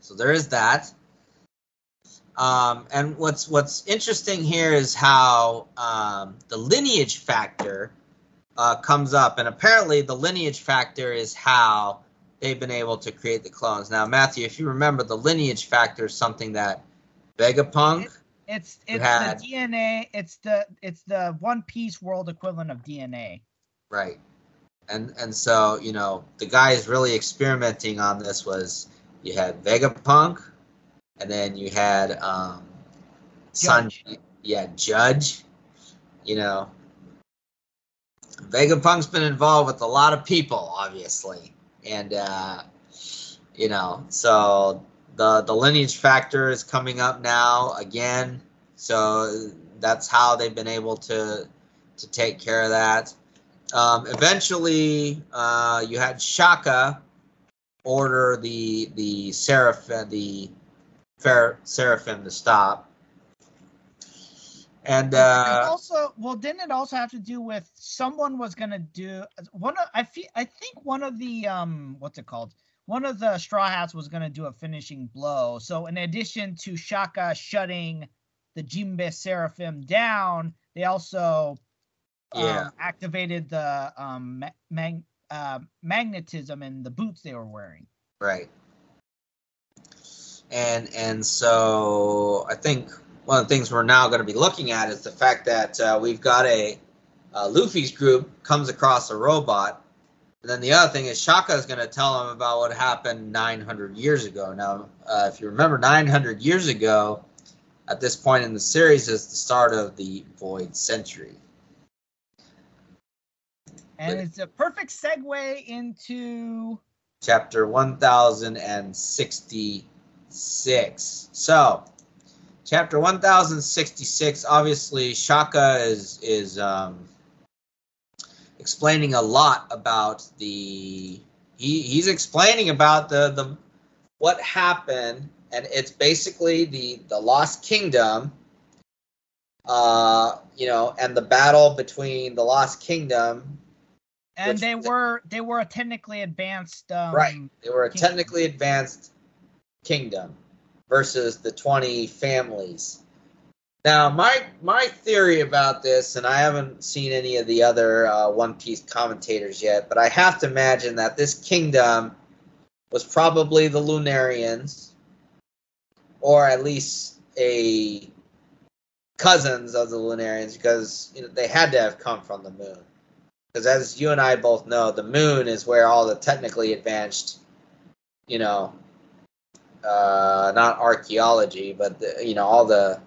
So there is that. Um, and what's what's interesting here is how um, the lineage factor uh, comes up, and apparently the lineage factor is how they've been able to create the clones. Now, Matthew, if you remember, the lineage factor is something that Vegapunk. It's You it's had- the DNA. It's the it's the One Piece world equivalent of DNA. Right. And and so, you know, the guys really experimenting on this was you had Vegapunk and then you had um Judge. Sun yeah, Judge. You know. Vegapunk's been involved with a lot of people, obviously. And uh you know, so the the lineage factor is coming up now again. So that's how they've been able to to take care of that. Um, eventually, uh, you had Shaka order the the Seraph the fair seraphim to stop, and And uh, also, well, didn't it also have to do with someone was gonna do one? Of, I feel I think one of the um, what's it called? One of the Straw Hats was gonna do a finishing blow. So in addition to Shaka shutting the Jimbe Seraphim down, they also um, Yeah. activated the um mag- uh, magnetism in the boots they were wearing. right, and and so I think one of the things we're now going to be looking at is the fact that uh, we've got a uh, Luffy's group comes across a robot. And then the other thing is Shaka is going to tell him about what happened 900 years ago. Now, uh, if you remember, 900 years ago, at this point in the series, is the start of the Void Century. And But- it's a perfect segue into chapter 1066. So, chapter 1066 obviously Shaka is is um explaining a lot about the he he's explaining about the the what happened and it's basically the the lost kingdom uh you know and the battle between the lost kingdom and they were they were a technically advanced um, Right. They were a technically advanced kingdom versus the 20 families. Now, my my theory about this, and I haven't seen any of the other uh, One Piece commentators yet, but I have to imagine that this kingdom was probably the Lunarians, or at least a cousins of the Lunarians, because you know, they had to have come from the moon. Because as you and I both know, the moon is where all the technically advanced, you know, uh, not archaeology, but the, you know, all the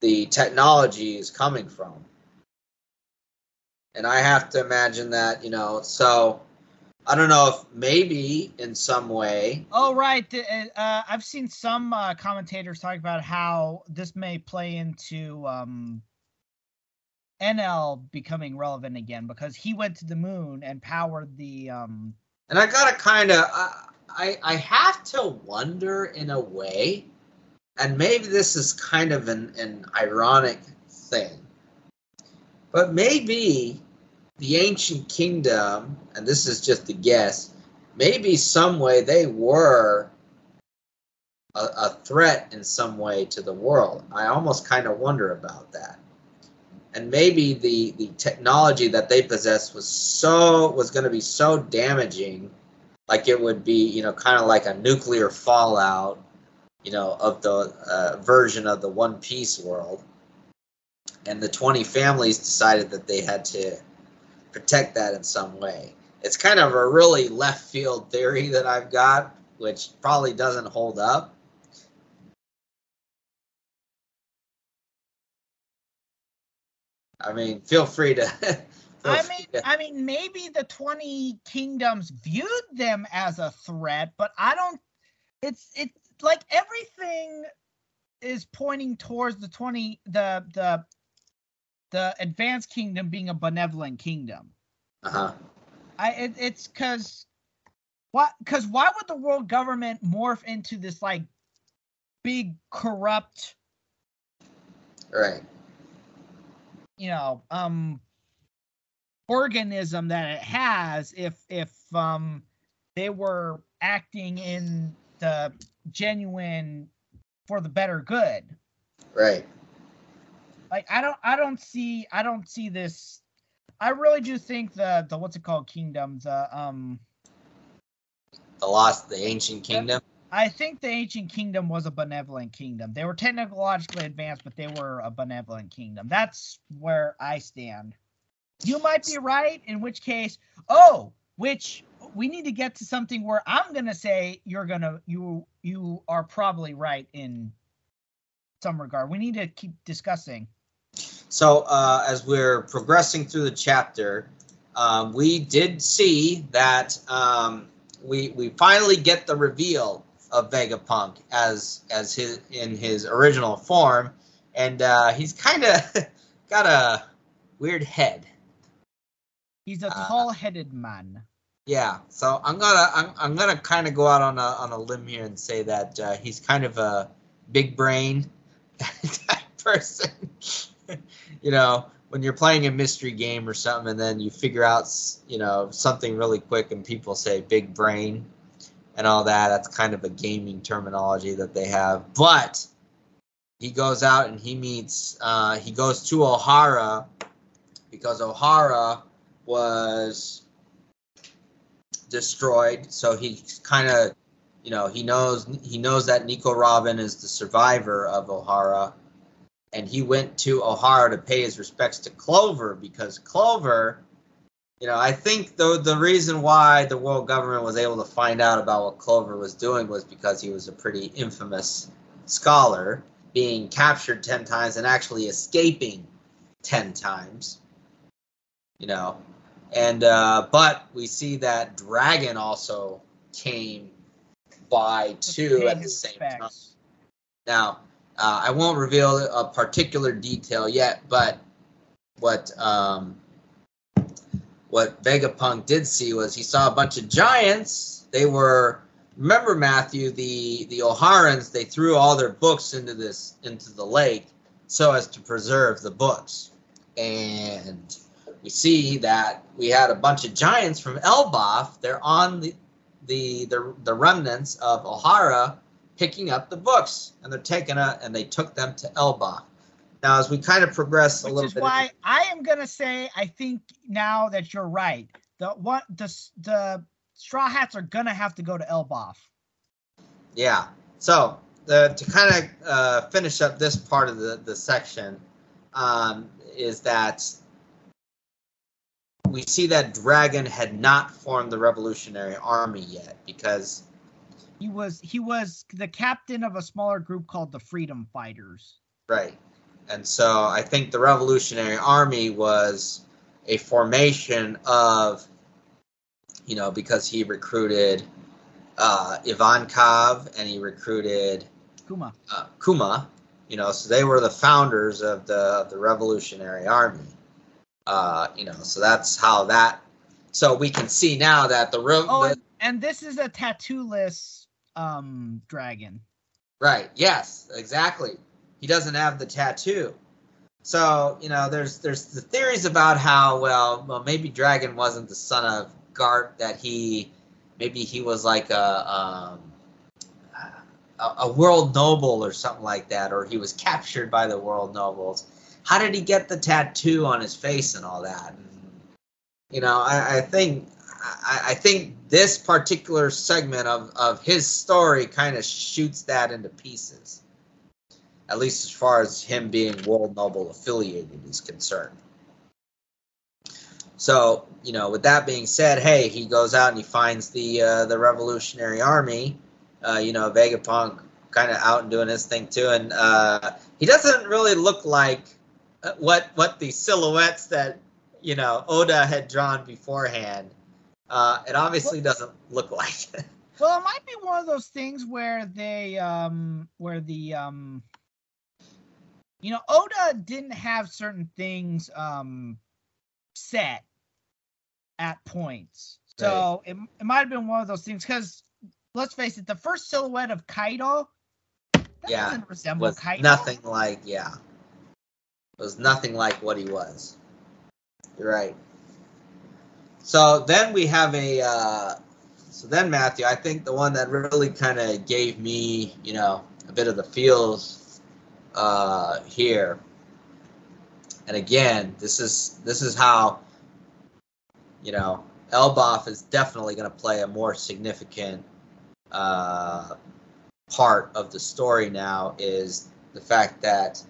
the technology is coming from. And I have to imagine that, you know, so I don't know if maybe in some way. Oh right, uh, I've seen some uh, commentators talk about how this may play into um, Enel becoming relevant again because he went to the moon and powered the. Um... And I gotta kind of, I I have to wonder in a way, and maybe this is kind of an an ironic thing, but maybe the ancient kingdom, and this is just a guess, maybe some way they were a, a threat in some way to the world. I almost kind of wonder about that. And maybe the, the technology that they possessed was so was going to be so damaging, like it would be, you know, kind of like a nuclear fallout, you know, of the uh, version of the One Piece world. And the 20 families decided that they had to protect that in some way. It's kind of a really left field theory that I've got, which probably doesn't hold up. I mean, feel free to. I mean, to. I mean, maybe the twenty kingdoms viewed them as a threat, but I don't. It's it's like everything is pointing towards the twenty the the the advanced kingdom being a benevolent kingdom. Uh huh. I it, it's because why? Because why would the world government morph into this like big corrupt? Right. You know, um, organism that it has if if um they were acting in the genuine for the better good. Right like I don't I don't see I don't see this. I really do think the the what's it called kingdoms uh, um the lost the ancient kingdom. I think the ancient kingdom was a benevolent kingdom. They were technologically advanced, but they were a benevolent kingdom. That's where I stand. You might be right, in which case, oh, which we need to get to something where I'm gonna say you're gonna you you are probably right in some regard. We need to keep discussing. So uh, as we're progressing through the chapter, um, we did see that um, we we finally get the reveal of Vegapunk as as his in his original form, and uh, he's kind of got a weird head. He's a uh, tall-headed man. Yeah, so I'm gonna I'm, I'm gonna kind of go out on a on a limb here and say that uh, he's kind of a big brain type person. you know, when you're playing a mystery game or something, and then you figure out, you know, something really quick, and people say big brain and all that. That's kind of a gaming terminology that they have. But he goes out and he meets. Uh, he goes to Ohara because Ohara was destroyed. So he kind of, you know, he knows he knows that Nico Robin is the survivor of Ohara and he went to Ohara to pay his respects to Clover because Clover, you know, I think the the reason why the world government was able to find out about what Clover was doing was because he was a pretty infamous scholar, being captured ten times and actually escaping ten times. You know, and uh, but we see that Dragon also came by too at the same time. Now, uh, I won't reveal a particular detail yet, but what um, what Vegapunk did see was he saw a bunch of giants. They were remember Matthew the the Oharans. They threw all their books into this into the lake so as to preserve the books, and we see that we had a bunch of giants from Elbaf. They're on the the the, the remnants of Ohara picking up the books, and they're taking a and they took them to Elbaf. Now, as we kind of progress a Which little is bit, why I am gonna say I think now that you're right, the what the the Straw Hats are gonna have to go to Elbaf. Yeah. So the, to kind of uh, finish up this part of the the section um, is that we see that Dragon had not formed the Revolutionary Army yet because he was he was the captain of a smaller group called the Freedom Fighters. Right. And so I think the Revolutionary Army was a formation of you know, because he recruited uh, Ivankov and he recruited Kuma. uh, Kuma. You know, so they were the founders of the of the Revolutionary Army. Uh, you know, so that's how that. So we can see now that the room. Oh, the- and, and this is a tattooless um dragon. Right. Yes. Exactly. He doesn't have the tattoo. So you know, there's there's the theories about how well, well maybe Dragon wasn't the son of Garp that he maybe he was like a um, a, a world noble or something like that, or he was captured by the world nobles. How did he get the tattoo on his face and all that? And, you know, I, I think I, I think this particular segment of, of his story kind of shoots that into pieces. At least as far as him being World Noble affiliated is concerned. So, you know, with that being said, hey, he goes out and he finds the uh, the Revolutionary Army. Uh, you know, Vegapunk kind of out and doing his thing too, and uh, he doesn't really look like what what the silhouettes that you know Oda had drawn beforehand. Uh, it obviously doesn't look like. it. Well, it might be one of those things where they um where the um you know Oda didn't have certain things um set at points. So it, it might have been one of those things because let's face it, the first silhouette of Kaido that Yeah, doesn't resemble Kaido. nothing like yeah. Was nothing like what he was. You're right. So then we have a. Uh, so then Matthew, I think the one that really kind of gave me, you know, a bit of the feels uh, here. And again, this is this is how, you know, Elbaf is definitely going to play a more significant uh, part of the story now is the fact that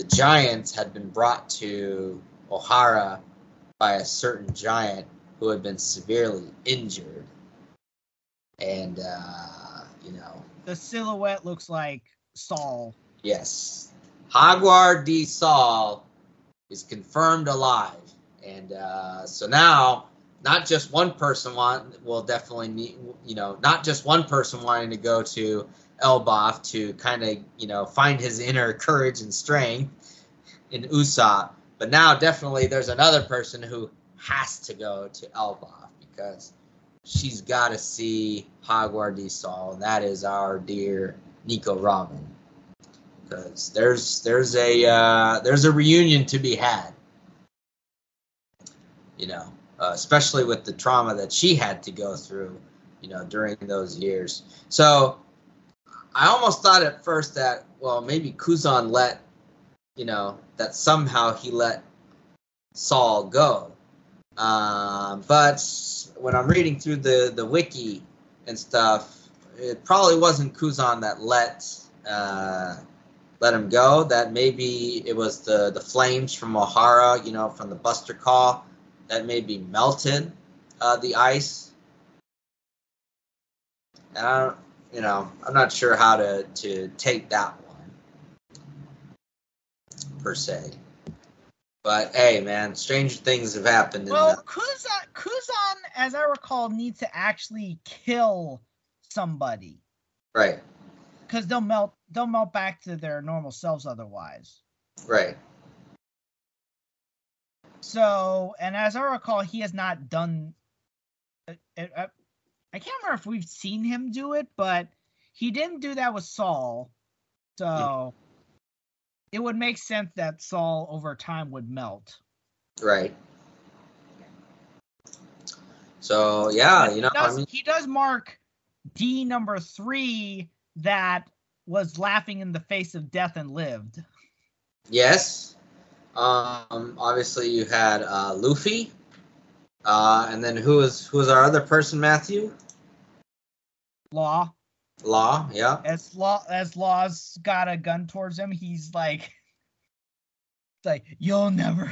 the giants had been brought to Ohara by a certain giant who had been severely injured. And, uh, you know, The silhouette looks like Saul. yes, Hagwar D. Saul is confirmed alive. And uh, so now, not just one person want will definitely need, you know, not just one person wanting to go to Elbaf to kind of, you know, find his inner courage and strength in Usopp, but now definitely there's another person who has to go to Elbaf because she's got to see Hagwar D. And that is our dear Nico Robin. Because there's there's a uh, there's a reunion to be had. You know, uh, especially with the trauma that she had to go through, you know, during those years. So I almost thought at first that well maybe Kuzan let you know that somehow he let Saul go. Um, but when I'm reading through the the wiki and stuff, it probably wasn't Kuzan that let uh, let him go. That maybe it was the the flames from Ohara, you know, from the Buster Call, that maybe melted uh, the ice. And I don't, you know, I'm not sure how to to take that one per se. But hey, man, stranger things have happened. In Well, the, Kuzan, Kuzan, as I recall, needs to actually kill somebody right, because they'll melt. They'll melt back to their normal selves otherwise. right, So, and as I recall, he has not done. Uh, uh, I can't remember if we've seen him do it, but he didn't do that with Saul. So, it would make sense that Saul over time would melt. right. So yeah, But you know, he does, I mean, he does mark D number three that was laughing in the face of death and lived. yes. Um, obviously you had uh, Luffy, uh, and then who is who is our other person? Matthew Law Law. Yeah, as law as Law's got a gun towards him, he's like, like you'll never.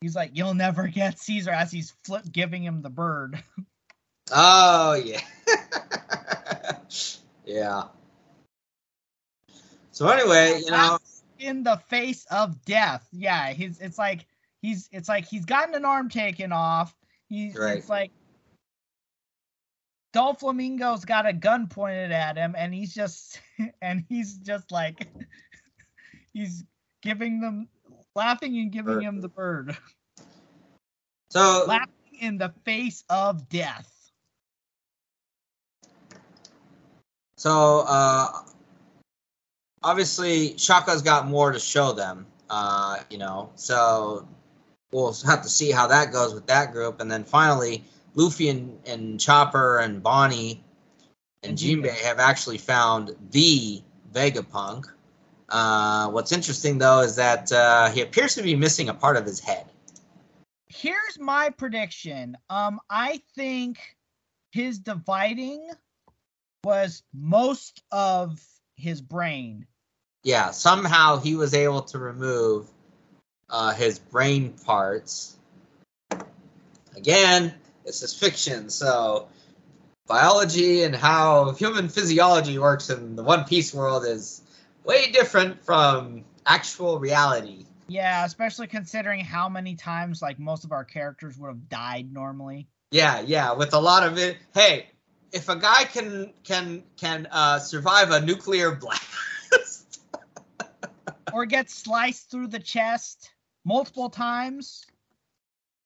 He's like, you'll never get Caesar as he's flip giving him the bird. Oh yeah. yeah. So anyway, you know, in the face of death. Yeah, he's it's like he's it's like he's gotten an arm taken off. He's Right. it's like Doflamingo's got a gun pointed at him, and he's just and he's just like he's giving them laughing and giving him the bird. So laughing in the face of death. So uh, obviously, Shaka's got more to show them. Uh, you know, so we'll have to see how that goes with that group, and then finally, Luffy and, and Chopper and Bonnie and Jinbe have actually found the Vegapunk. Uh, what's interesting though is that uh, he appears to be missing a part of his head. Here's my prediction. Um, I think his dividing was most of his brain. Yeah, somehow he was able to remove uh, his brain parts. Again, this is fiction, so biology and how human physiology works in the One Piece world is way different from actual reality. Yeah, especially considering how many times like most of our characters would have died normally. Yeah, yeah, with a lot of it. Hey, if a guy can can can uh, survive a nuclear blast, or get sliced through the chest multiple times,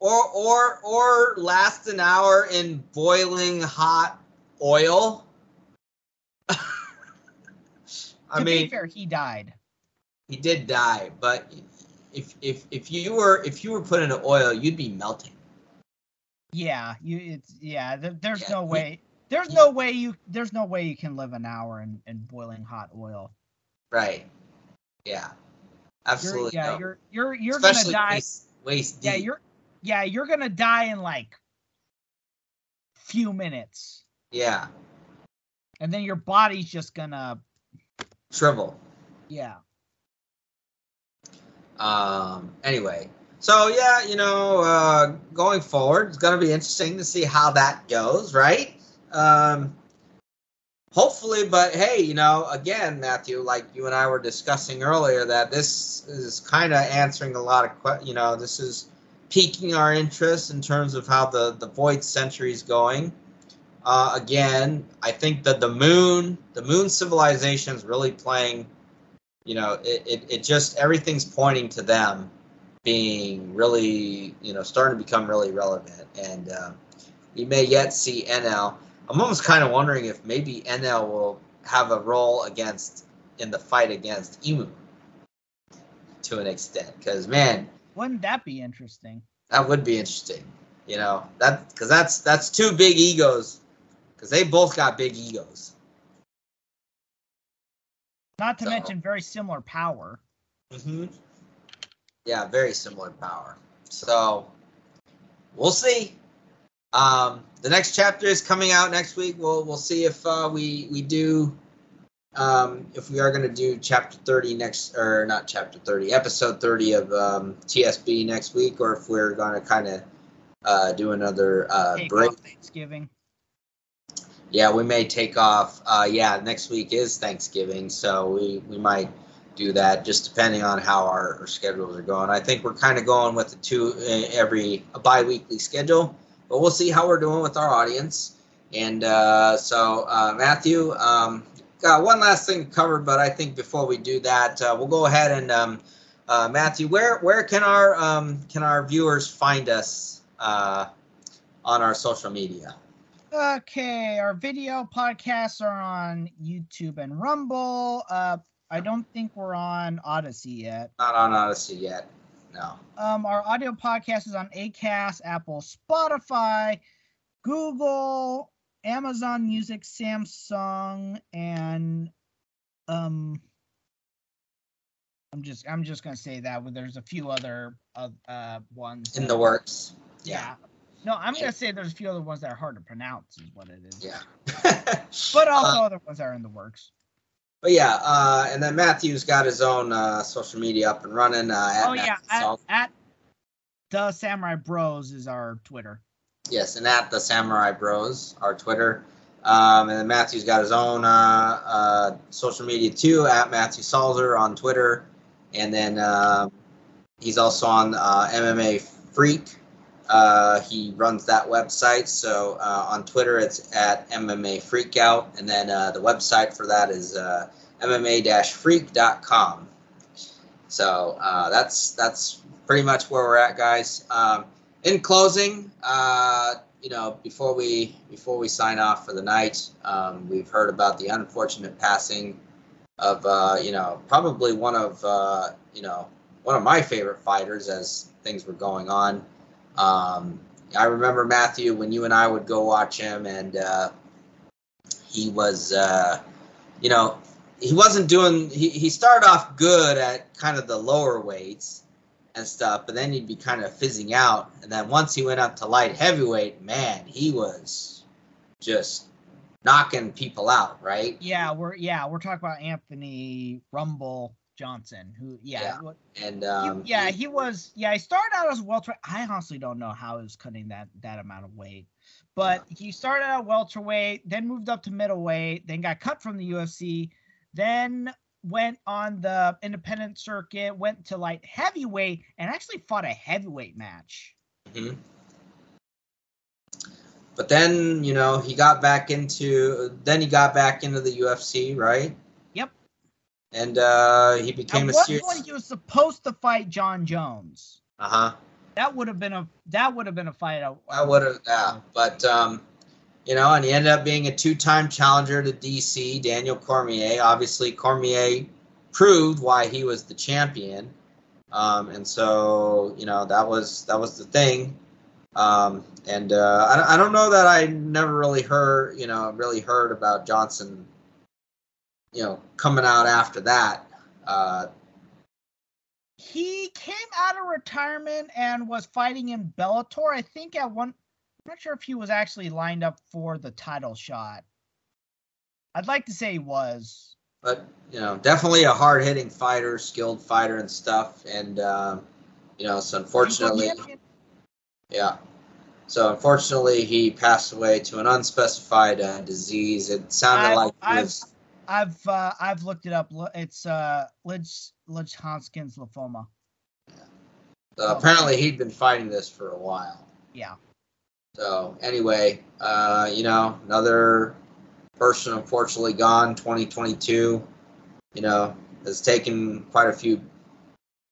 or or or last an hour in boiling hot oil. I to mean, be fair, he died. he did die, but if if if you were if you were put into oil, you'd be melting. Yeah, you it's yeah. There, there's Yeah, no way. There's he- no way you. There's no way you can live an hour in, in boiling hot oil. Right. Yeah. You're, Absolutely. yeah, no. you're you're you're Especially gonna die. waist, waist Yeah, you're yeah you're gonna die in like few minutes, yeah. and then your body's just gonna Shrivel. yeah. Um. Anyway, so yeah, you know, uh, going forward, it's gonna be interesting to see how that goes, right? Um. Hopefully, but hey, you know, again, Matthew, like you and I were discussing earlier, that this is kind of answering a lot of que- you know, this is piquing our interest in terms of how the the Void Century is going. Uh, again, I think that the moon, the moon civilization is really playing you know it, it, it just everything's pointing to them being really you know starting to become really relevant and uh, we may yet see Enel i'm almost kind of wondering if maybe Enel will have a role against in the fight against Imu to an extent because man Wouldn't that be interesting? that would be interesting you know that because that's that's two big egos because they both got big egos Not to So- mention very similar power. hmm Yeah, very similar power. So we'll see. Um, the next chapter is coming out next week. We'll we'll see if uh, we we do um, if we are going to do chapter thirty next or not chapter thirty, episode thirty of um, TSB next week, or if we're going to kind of uh, do another uh, break. Thanksgiving. Yeah, we may take off. Uh, yeah, next week is Thanksgiving, so we, we might do that just depending on how our, our schedules are going. I think we're kind of going with the two uh, every a bi-weekly schedule, but we'll see how we're doing with our audience. And uh, so, uh, Matthew, um, got one last thing to cover, but I think before we do that, uh, we'll go ahead and um, uh, Matthew, where where can our um, can our viewers find us uh, on our social media? Okay, our video podcasts are on YouTube and Rumble. Uh, I don't think we're on Odysee yet. Not on Odysee yet. No. Um, our audio podcast is on Acast, Apple, Spotify, Google, Amazon Music, Samsung, and um, I'm just I'm just gonna say that. There's a few other uh, uh ones In the works. Yeah. No, I'm gonna say there's a few other ones that are hard to pronounce, is what it is. Yeah. But also Uh, other ones that are in the works. But yeah, uh, and then Matthew's got his own uh, social media up and running. Uh, at Oh yeah, at, at the Samurai Bros is our Twitter. yes, and at the Samurai Bros, our Twitter. Um, and then Matthew's got his own uh, uh, social media too, at Matthew Salzer on Twitter. And then um he's also on uh, MMA Freak Uh, he runs that website. So uh, on Twitter, it's at MMA Freakout, and then uh, the website for that is uh, MMA-Freak.com. So uh, that's that's pretty much where we're at, guys. Um, in closing, uh, you know, before we before we sign off for the night, um, we've heard about the unfortunate passing of you know probably one of you know one of my favorite fighters as things were going on. Um, I remember Matthew when you and I would go watch him, and uh, he was uh, you know he wasn't doing he, he started off good at kind of the lower weights and stuff, but then he'd be kind of fizzing out. And then once he went up to light heavyweight, man, he was just knocking people out, right? Yeah, we're yeah we're talking about Anthony Rumble Johnson, who yeah, yeah. and um, he, yeah he was yeah he started out as welterweight. I honestly don't know how he was cutting that that amount of weight, but yeah. he started out welterweight, then moved up to middleweight, then got cut from the UFC, then went on the independent circuit, went to light heavyweight, and actually fought a heavyweight match. Mm-hmm. But then, you know, he got back into. Then he got back into the UFC, right? And uh, he became At a one serious. point, he was supposed to fight Jon Jones. Uh huh. That would have been a that would have been a fight. I, I would have, yeah. But um, you know, and he ended up being a two-time challenger to DC, Daniel Cormier. Obviously, Cormier proved why he was the champion, um, and so you know that was that was the thing. Um, and uh, I, I don't know that I never really heard, you know, really heard about Johnson, you know, coming out after that. Uh, he came out of retirement and was fighting in Bellator. I think at one I'm not sure if he was actually lined up for the title shot. I'd like to say he was. But, you know, definitely a hard hitting fighter, skilled fighter and stuff. And, um, you know, so unfortunately. Yeah. So unfortunately, he passed away to an unspecified uh, disease. It sounded I've, like I've was, I've uh, I've looked it up. It's uh Lidge Lidge Hodgkin's lymphoma. uh, apparently he'd been fighting this for a while. Yeah. So anyway, uh, you know, another person unfortunately gone. 2022, you know, has taken quite a few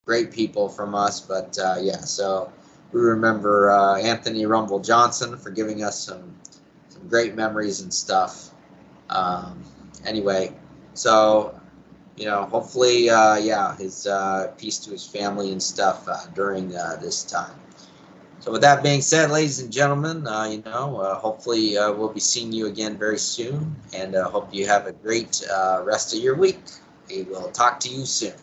great people from us. But uh, yeah, so we remember uh, Anthony Rumble Johnson for giving us some some great memories and stuff. Um, anyway, so you know, hopefully, uh, yeah, his uh, peace to his family and stuff uh, during uh, this time. So with that being said, ladies and gentlemen, uh, you know, uh, hopefully uh, we'll be seeing you again very soon, and hope you have a great uh, rest of your week. We will talk to you soon.